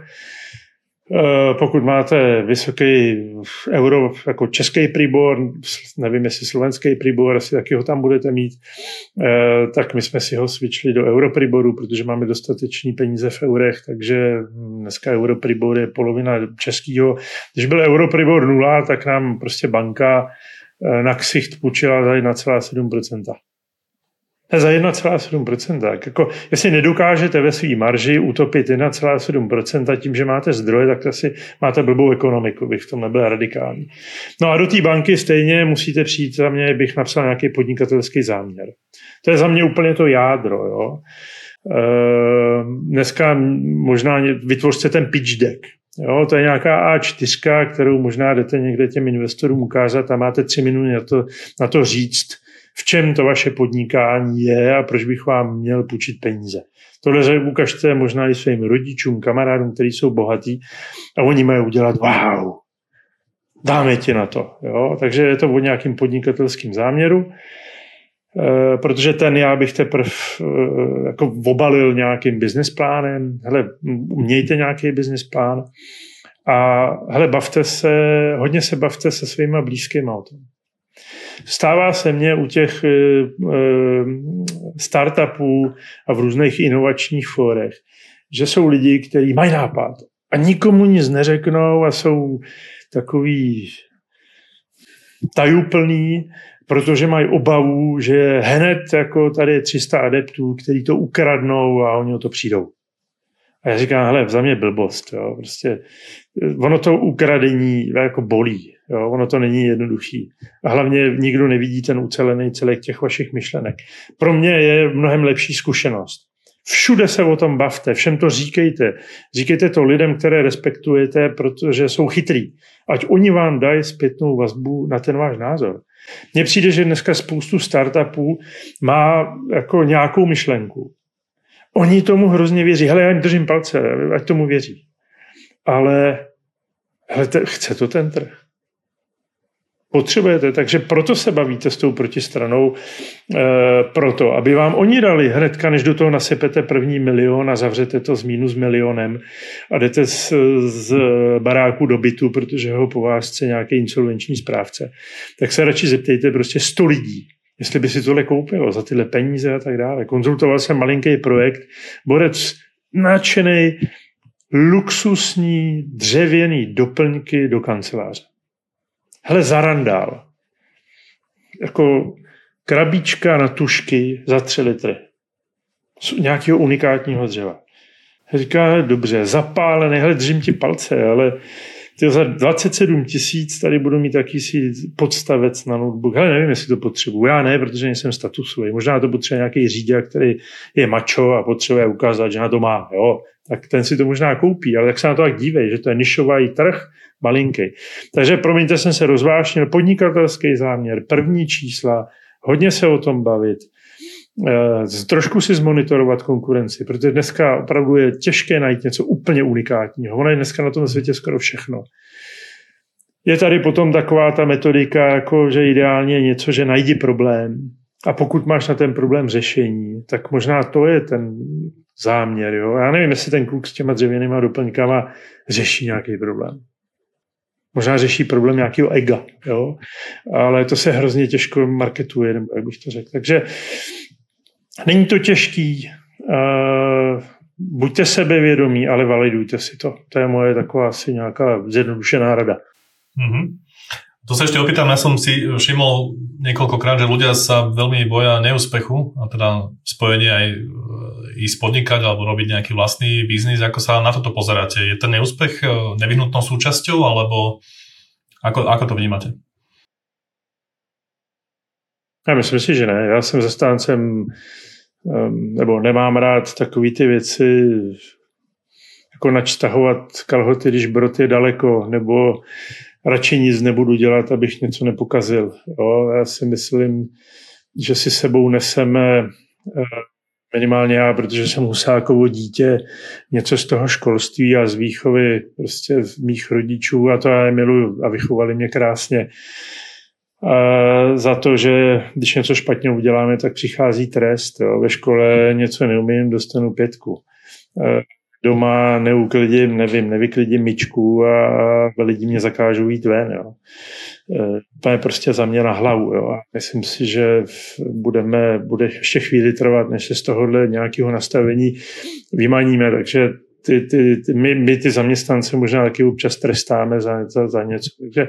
Eh, pokud máte vysoký euro, jako český příbor, nevím jestli slovenský příbor, asi taky ho tam budete mít, eh, tak my jsme si ho svičili do europriboru, protože máme dostateční peníze v eurech, takže dneska europribor je polovina českého. Když byl europribor nula, tak nám prostě banka eh, na ksicht půjčila tady na celá 7%. Ne, za 1,7%. Tak jako, jestli nedokážete ve své marži utopit 1,7% tím, že máte zdroje, tak asi máte blbou ekonomiku, bych v tom nebyl radikální. No a do té banky stejně musíte přijít, za mě bych napsal nějaký podnikatelský záměr. To je za mě úplně to jádro. Jo? Ehm, dneska možná vytvořte ten pitch deck. Jo, to je nějaká A4, kterou možná jdete někde těm investorům ukázat a máte tři minuty na to, na to říct, v čem to vaše podnikání je a proč bych vám měl půjčit peníze. Tohle ukažte možná i svým rodičům, kamarádům, kteří jsou bohatí a oni mají udělat wow, dáme ti na to. Jo? Takže je to o nějakým podnikatelským záměru, e, protože ten já bych teprve e, jako obalil nějakým business plánem. Hele, mějte nějaký business plán a hele, bavte se, hodně se bavte se svýma blízkými o tom. Stává se mně u těch eh, eh, startupů a v různých inovačních fórech, že jsou lidi, kteří mají nápad a nikomu nic neřeknou a jsou takový tajuplný, protože mají obavu, že hned jako tady je 300 adeptů, kteří to ukradnou a oni o to přijdou. A já říkám, hele, za mě blbost. Jo. Prostě eh, ono to ukradení jako bolí. Jo, ono to není jednoduchý. A hlavně nikdo nevidí ten ucelený celek těch vašich myšlenek. Pro mě je mnohem lepší zkušenost. Všude se o tom bavte, všem to říkejte. Říkejte to lidem, které respektujete, protože jsou chytrý. Ať oni vám dají zpětnou vazbu na ten váš názor. Mně přijde, že dneska spoustu startupů má jako nějakou myšlenku. Oni tomu hrozně věří. Hele, já jim držím palce, ať tomu věří. Ale hele, chce to ten trh. Potřebujete. Takže proto se bavíte s tou protistranou, e, proto, aby vám oni dali hnedka, než do toho nasypete první milion a zavřete to s minus milionem a jdete z, z baráku do bytu, protože ho po vás chce nějaký insolvenční správce, tak se radši zeptejte prostě 100 lidí, jestli by si tohle koupilo za tyhle peníze a tak dále. Konzultoval jsem malinký projekt, borec nadšený, luxusní dřevěný doplňky do kanceláře. Hele, zarandál. Jako krabička na tušky za tři litry. Z nějakého unikátního dřeva. Říká, dobře, zapálený, hele, držím ti palce, ale ty za 27 tisíc tady budu mít jakýsi podstavec na notebook. Hele, nevím, jestli to potřebuji. Já ne, protože nejsem statusový. Možná to potřebuje nějaký řidič, který je mačo a potřebuje ukázat, že na to má. Jo? Tak ten si to možná koupí, ale tak se na to tak dívej, že to je nišový trh, malinký. Takže promiňte, jsem se rozvášnil. Podnikatelský záměr, první čísla, hodně se o tom bavit eh, trošku si zmonitorovat konkurenci, protože dneska opravdu je těžké najít něco úplně unikátního. Ono je dneska na tom světě skoro všechno. Je tady potom taková ta metodika, jako že ideálně je něco, že najdi problém a pokud máš na ten problém řešení, tak možná to je ten záměr. Jo? Já nevím, jestli ten kluk s těma dřevěnýma doplňkama řeší nějaký problém. Možná řeší problém nějakého ega, jo? ale to se hrozně těžko marketuje, nebo jak bych to řekl. Takže není to těžký, uh, buďte sebevědomí, ale validujte si to. To je moje taková asi nějaká zjednodušená rada. Mm-hmm. To sa ešte opýtam, ja som si všimol niekoľkokrát, že ľudia sa veľmi boja neúspechu, a teda spojenie aj e, ísť podnikať alebo robiť nejaký vlastný biznis. Ako sa na toto pozeráte? Je ten neúspech e, nevyhnutnou súčasťou, alebo ako, ako to vnímate? Já myslím si, že ne. Já jsem zastáncem, nebo nemám rád takové ty věci, jako načtahovat kalhoty, když brod je daleko, nebo radši nic nebudu dělat, abych něco nepokazil. Jo? Já si myslím, že si sebou neseme eh, minimálně já, protože jsem husákovo dítě, něco z toho školství a z výchovy prostě mých rodičů a to já je miluju a vychovali mě krásně. A za to, že když něco špatně uděláme, tak přichází trest. Jo. Ve škole něco neumím, dostanu pětku. Doma neuklidím, nevím, nevyklidím myčku a lidi mě zakážou jít ven. Jo. E, to je prostě za mě na hlavu. Jo. A myslím si, že budeme, bude ještě chvíli trvat, než se z tohohle nějakého nastavení vymaníme. Takže ty, ty, ty, my, my ty zaměstnance možná taky občas trestáme za, za, za něco. Takže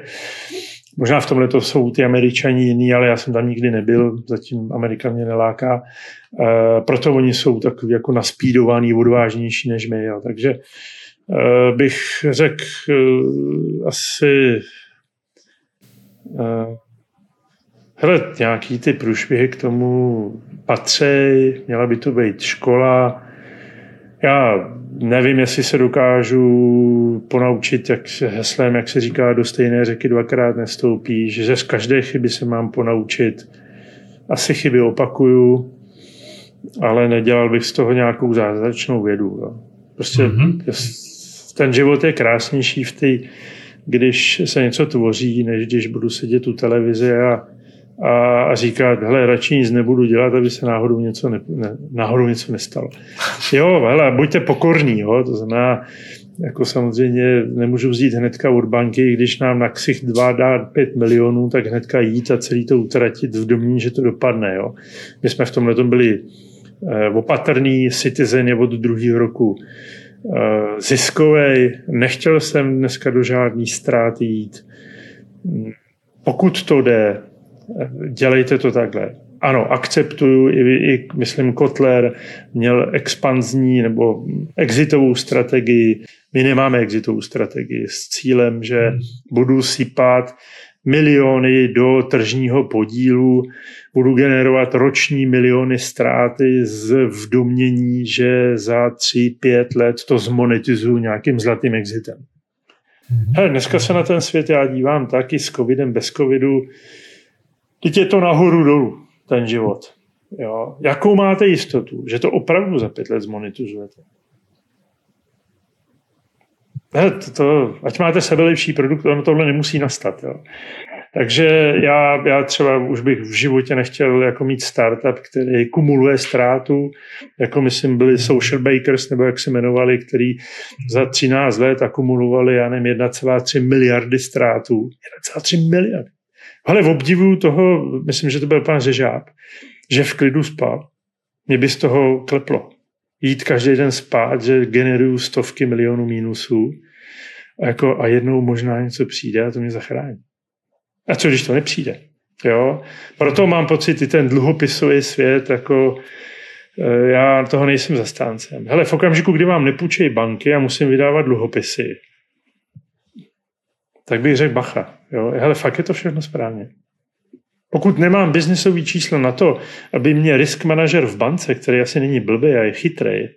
Možná v tomhle to jsou ty američani jiný, ale já jsem tam nikdy nebyl, zatím Amerika mě neláká. E, proto oni jsou takový jako naspídovaný, odvážnější než my. Jo. Takže e, bych řekl e, asi e, hele, nějaký ty průšvihy k tomu patří, měla by to být škola. Já nevím, jestli se dokážu ponaučit, jak se heslem, jak se říká, do stejné řeky dvakrát nestoupí, že z každé chyby se mám ponaučit. Asi chyby opakuju, ale nedělal bych z toho nějakou zázračnou vědu. Jo. Prostě mm-hmm. ten život je krásnější v té, když se něco tvoří, než když budu sedět u televize a a, a říkat, hele, radši nic nebudu dělat, aby se náhodou něco, ne, ne, náhodou něco nestalo. [laughs] Jo, hele, buďte pokorní, jo, to znamená, jako samozřejmě nemůžu vzít hnedka od banky, když nám na ksich dva dá 5 milionů, tak hnedka jít a celý to utratit v domě, že to dopadne. Jo. My jsme v tomhle tom byli eh, opatrný, citizen je od druhého roku eh, ziskový, nechtěl jsem dneska do žádný ztráty jít. Pokud to jde, dělejte to takhle. Ano, akceptuju, i, i myslím Kotler měl expanzní nebo exitovou strategii. My nemáme exitovou strategii s cílem, že budu sypat miliony do tržního podílu, budu generovat roční miliony ztráty z v domění, že za tři, pět let to zmonetizuju nějakým zlatým exitem. Mhm. Hele, dneska se na ten svět já dívám taky s covidem, bez covidu. Teď je to nahoru dolů, ten život. Jo. Jakou máte jistotu, že to opravdu za pět let zmonetizujete? to, to, ať máte sebelepší produkt, ono tohle nemusí nastat. Jo. Takže já, já třeba už bych v životě nechtěl jako mít startup, který kumuluje ztrátu, jako myslím byli social bakers, nebo jak se jmenovali, který za 13 let akumulovali, já nevím, 1,3 miliardy ztrátů. 1,3 miliardy. Ale v obdivu toho, myslím, že to byl pan Řežáb, že v klidu spal. Mě by z toho kleplo. Jít každý den spát, že generuju stovky milionů mínusů a, jako, a jednou možná něco přijde a to mě zachrání. A co když to nepřijde? Jo? Proto mám pocit, i ten dluhopisový svět, jako e, já toho nejsem zastáncem. Hele, v okamžiku, kdy vám nepůjčejí banky a musím vydávat dluhopisy, tak bych řekl bacha. Jo? Hele, fakt je to všechno správně. Pokud nemám biznisový číslo na to, aby mě risk manažer v bance, který asi není blbý a je chytrý,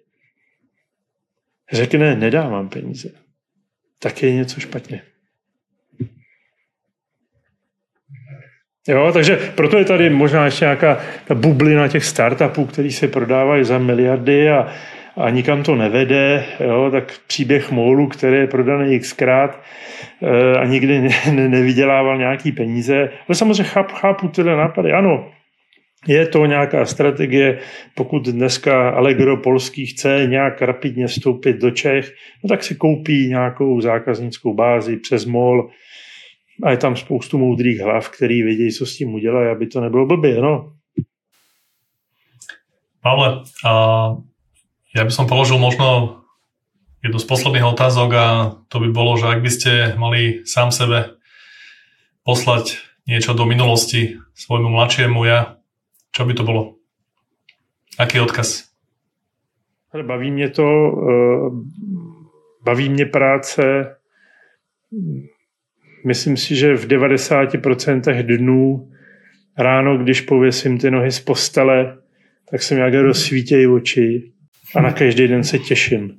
řekne, nedávám peníze, tak je něco špatně. Jo, takže proto je tady možná ještě nějaká ta bublina těch startupů, který se prodávají za miliardy a, a nikam to nevede, jo, tak příběh Molu, který je prodaný xkrát e, a nikdy ne, ne, nevydělával nějaký peníze. Ale samozřejmě chápu, chápu tyhle nápady. Ano, je to nějaká strategie, pokud dneska Allegro polský chce nějak rapidně vstoupit do Čech, no tak si koupí nějakou zákaznickou bázi přes MOL, a je tam spoustu moudrých hlav, který vědí, co s tím udělají, aby to nebylo blbě, no. Pavle, a ja by som položil možno jednu z posledných otázok a to by bolo, že ak by ste mali sám sebe poslať niečo do minulosti svojmu mladšiemu ja, čo by to bolo? Aký odkaz? Baví mě to, eh, baví mě práce myslím si, že v 90% dnů ráno, když pověsím ty nohy z postele, tak se mi jak rozsvítějí oči a na každý den se těším.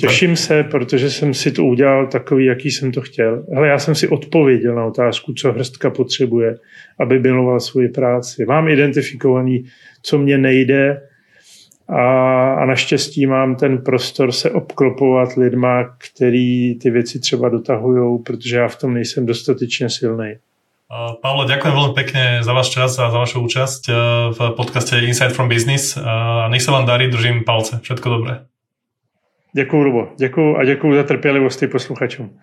Těším se, protože jsem si to udělal takový, jaký jsem to chtěl. Ale já jsem si odpověděl na otázku, co hrstka potřebuje, aby miloval svoji práci. Mám identifikovaný, co mě nejde, a, a naštěstí mám ten prostor se obklopovat lidma, který ty věci třeba dotahují, protože já v tom nejsem dostatečně silný. Pavle, ďakujem veľmi pekne za váš čas a za vašu účasť e, v podcaste Insight from Business. A nech sa vám darí, držím palce. Všetko dobré. Děkuji, Rubo. Děkuji a děkuji za trpělivost posluchačům.